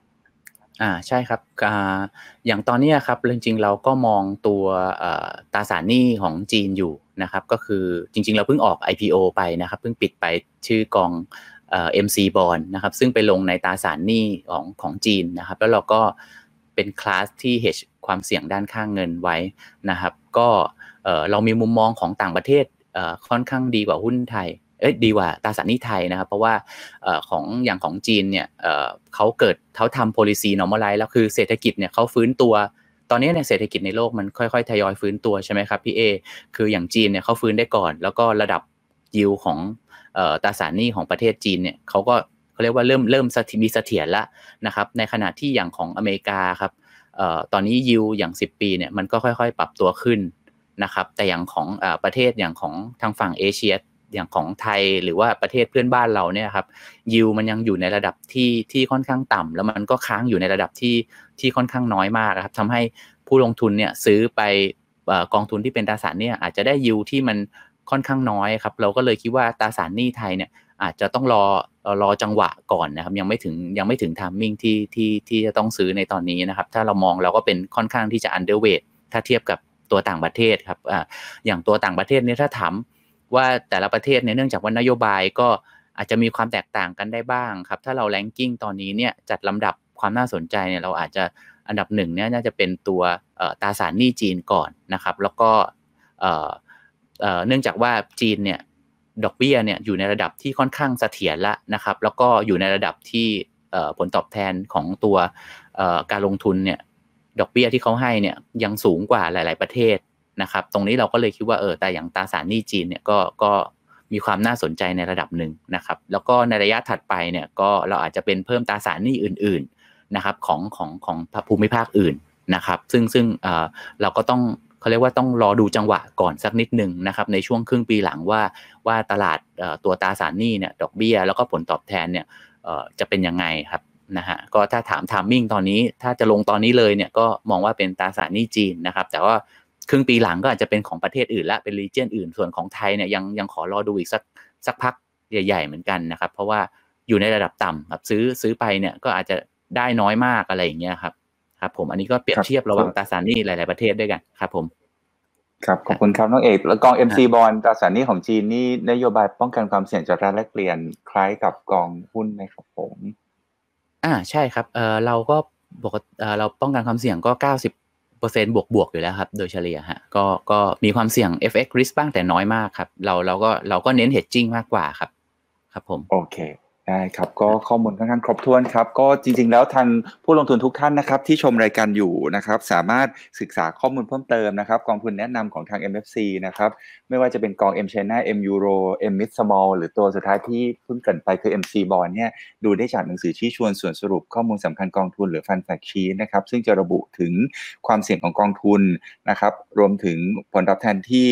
อ่าใช่ครับอ่าอย่างตอนนี้ครับจริงๆเราก็มองตัวตราสารหนี้ของจีนอยู่นะครับ ก็คือจริง ๆ เราเพิ่งออก IPO ไปนะครับเพิ่งปิดไปชื่อกองเอ่อ MC Bond นะครับซึ่งไปลงในตราสารหนี้ของของจีนนะครับ แล้วเราก็เป็นคลาสที่ hedge ความเสี่ยงด้านข้างเงินไว้นะครับ ก็เรามีมุมมองของต่างประเทศค่อนข้างดีกว่าหุ้นไทยเอ้ยดีกว่าตราสารหนี้ไทยนะครับ เพราะว่าอของอย่างของจีนเนี่ยเอ่อเขาเกิดเขาทำ policy normalize แล้วคือเศรษฐกิจเนี่ยเขาฟื้นตัวตอนนี้ในเศรษฐกิจในโลกมันค่อยๆ ทยอยฟื้นตัวใช่ไหมครับพี่เอคืออย่างจีนเนี่ยเขาฟื้นได้ก่อน แล้วก็ระดับยิวของตราสารหนี้ของประเทศจีนเนี่ยเขาก็เขาเรียกว่าเริ่มเริ่มมีเสถียรแล้วนะครับในขณะที่อย่างของอเมริกาครับ ตอนนี้ยิวอย่าง 10 ปีเนี่ยมันก็ค่อยๆ ปรับตัวขึ้นนะครับ แต่อย่างของประเทศอย่างของทางฝั่งเอเชียอย่างของไทยหรือว่าประเทศเพื่อนบ้านเราเนี่ยครับยิวมันยังอยู่ในระดับที่ที่ค่อนข้างต่ำแล้วมันก็ค้างอยู่ในระดับที่ที่ค่อนข้างน้อยมากครับทำให้ผู้ลงทุนเนี่ยซื้อไปกองทุนที่เป็นตราสารเนี่ยอาจจะได้ยิวที่มันค่อนข้างน้อยครับเราก็เลยคิดว่าตราสารหนี้ไทยเนี่ย อาจจะต้องรอรอจังหวะก่อนนะครับ ยังไม่ถึงยังไม่ถึง timing ที่ที่ที่จะต้องซื้อในตอนนี้นะครับ ถ้าเรามองเราก็เป็นค่อนข้างที่จะ underweightถ้าเทียบกับตัวต่างประเทศครับอ่าอย่างตัวต่างประเทศเนี่ยถ้าถามว่าแต่ละประเทศเนี่ยเนื่องจากว่านโยบายก็อาจจะมีความแตกต่างกันได้บ้างครับ ถ้าเราแลนกิ้งตอนนี้เนี่ยจัดลำดับความน่าสนใจเนี่ยเราอาจจะอันดับหนึ่งเนี่ยน่าจะเป็นตัวตราสารหนี้จีนก่อนนะครับ แล้วก็เนื่องจากว่าจีนเนี่ย ดอกเบี้ยเนี่ยอยู่ในระดับที่ค่อนข้างเสถียรแล้วนะครับ แล้วก็อยู่ในระดับที่ผลตอบแทนของตัวการลงทุนเนี่ยดอกเบี้ยที่เขาให้เนี่ยยังสูงกว่าหลาย ๆประเทศนะครับ ตรงนี้เราก็เลยคิดว่าเออแต่อย่างตราสารหนี้จีนเนี่ยก็ก็มีความน่าสนใจในระดับหนึ่งนะครับ แล้วก็ในระยะถัดไปเนี่ยก็เราอาจจะเป็นเพิ่มตราสารหนี้อื่น ๆนะครับของของของภูมิภาคอื่นนะครับ ซึ่งซึ่งเราก็ต้อง เขาเรียกว่าต้องรอดูจังหวะก่อนสักนิดหนึ่งนะครับในช่วงครึ่งปีหลังว่าว่าตลาดตัวตราสารหนี้เนี่ยดอกเบี้ย แล้วก็ผลตอบแทนเนี่ยจะเป็นยังไงครับนะฮะก็ถ้าถามทามมิ่งตอนนี้ถ้าจะลงตอนนี้เลยเนี่ยก็มองว่าเป็นตราสารหนี้จีนนะครับ แต่ว่าครึ่งปีหลังก็อาจจะเป็นของประเทศอื่นละเป็นรีเจนอื่นส่วนของไทยเนี่ยยังยังขอรอดูอีกสักสักพักใหญ่ ๆ เหมือนกันนะครับ เพราะว่าอยู่ในระดับต่ำครับซื้อซื้อไปเนี่ยก็อาจจะได้น้อยมากอะไรอย่างเงี้ยครับ ครับผมอันนี้ก็เปรียบเทียบระหว่างตราสารหนี้หลาย ๆประเทศด้วยกันครับผมครับขอบคุณครับน้องเอกแล้วกอง MC บอลตราสารหนี้ของจีนนี่นโยบายป้องกันความเสี่ยงจากการแลกเปลี่ยนคล้ายกับกองหุ้นไหมครับผมอ่าใช่ครับเออเราก็บอกเออเราป้องกันความเสี่ยงก็เก้าสิบเปอร์เซ็นบวกบวกอยู่แล้วครับโดยเฉลี่ยฮะก็ก็มีความเสี่ยง FX risk บ้างแต่น้อยมากครับ เราเราก็เราก็เน้น hedging มากกว่าครับ ครับผมโอเค ได้ครับก็ข้อมูลค่อนข้างครบถ้วนครับก็จริง ๆ แล้วทางผู้ลงทุนทุกท่านนะครับที่ชมรายการอยู่นะครับสามารถศึกษาข้อมูลเพิ่มเติมนะครับกองทุนแนะนำของทาง MFC นะครับไม่ว่าจะเป็นกอง M China M Euro M Mid Small หรือตัวสุดท้ายที่เพิ่งเกิดไปคือ MC Bond เนี่ยดูได้จากหนังสือชี้ชวนส่วนสรุปข้อมูลสำคัญกองทุนหรือฟันแฟกชีนะครับซึ่งจะระบุถึงความเสี่ยงของกองทุนนะครับรวมถึงผลตอบแทนที่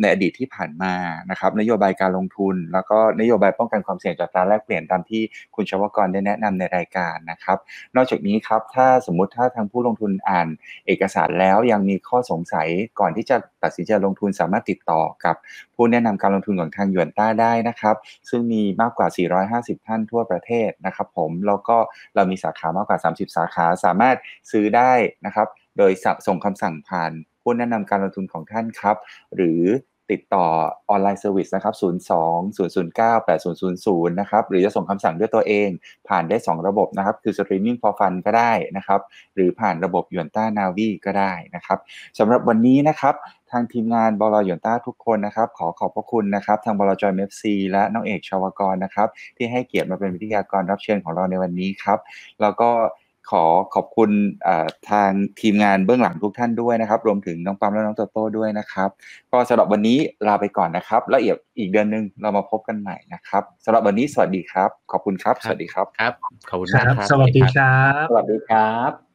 ในอดีตที่ผ่านมานะครับนโยบายการลงทุน แล้วก็นโยบายป้องกันความเสี่ยงจากการแลกเปลี่ยนตามที่คุณชวกรได้แนะนำในรายการนะครับ นอกจากนี้ครับถ้าสมมุติถ้าทางผู้ลงทุนอ่านเอกสารแล้วยังมีข้อสงสัยก่อนที่จะตัดสินใจลงทุนสามารถติดต่อกับ ผู้แนะนำการลงทุนของทางยวนต้าได้นะครับ ซึ่งมีมากกว่า 450 ท่านทั่วประเทศนะครับผมแล้วก็เรามีสาขามากกว่า 30 สาขาสามารถซื้อได้นะครับโดยส่งคำสั่งผ่าน ผู้แนะนำการลงทุนของท่านครับ หรือติดต่อออนไลน์เซอร์วิสนะครับ 02 009 8000 นะครับ หรือจะส่งคำสั่งด้วยตัวเอง ผ่านได้ 2 ระบบนะครับ คือ Streaming for Fun ก็ได้นะครับ หรือผ่านระบบยวนต้านาวีก็ได้นะครับสำหรับวันนี้นะครับทางทีมงานบลยวนต้าทุกคนนะครับ ขอขอบพระคุณนะครับ ทางบลจอยเมฟซีและน้องเอกชาวกรนะครับ ที่ให้เกียรติมาเป็นวิทยากรรับเชิญของเราในวันนี้ครับ แล้วก็ ขอขอบคุณทางทีมงานเบื้องหลังทุกท่านด้วยนะครับ รวมถึงน้องปั๊มและน้องโตโต้ด้วยนะครับ ก็สำหรับวันนี้ลาไปก่อนนะครับแล้วอีกอีกเดือนหนึ่งเรามาพบกันใหม่นะครับสำหรับวันนี้สวัสดีครับ ขอบคุณครับ สวัสดีครับครับ ขอบคุณคมากรับครับ สวัสดีครับ สวัสดีครับ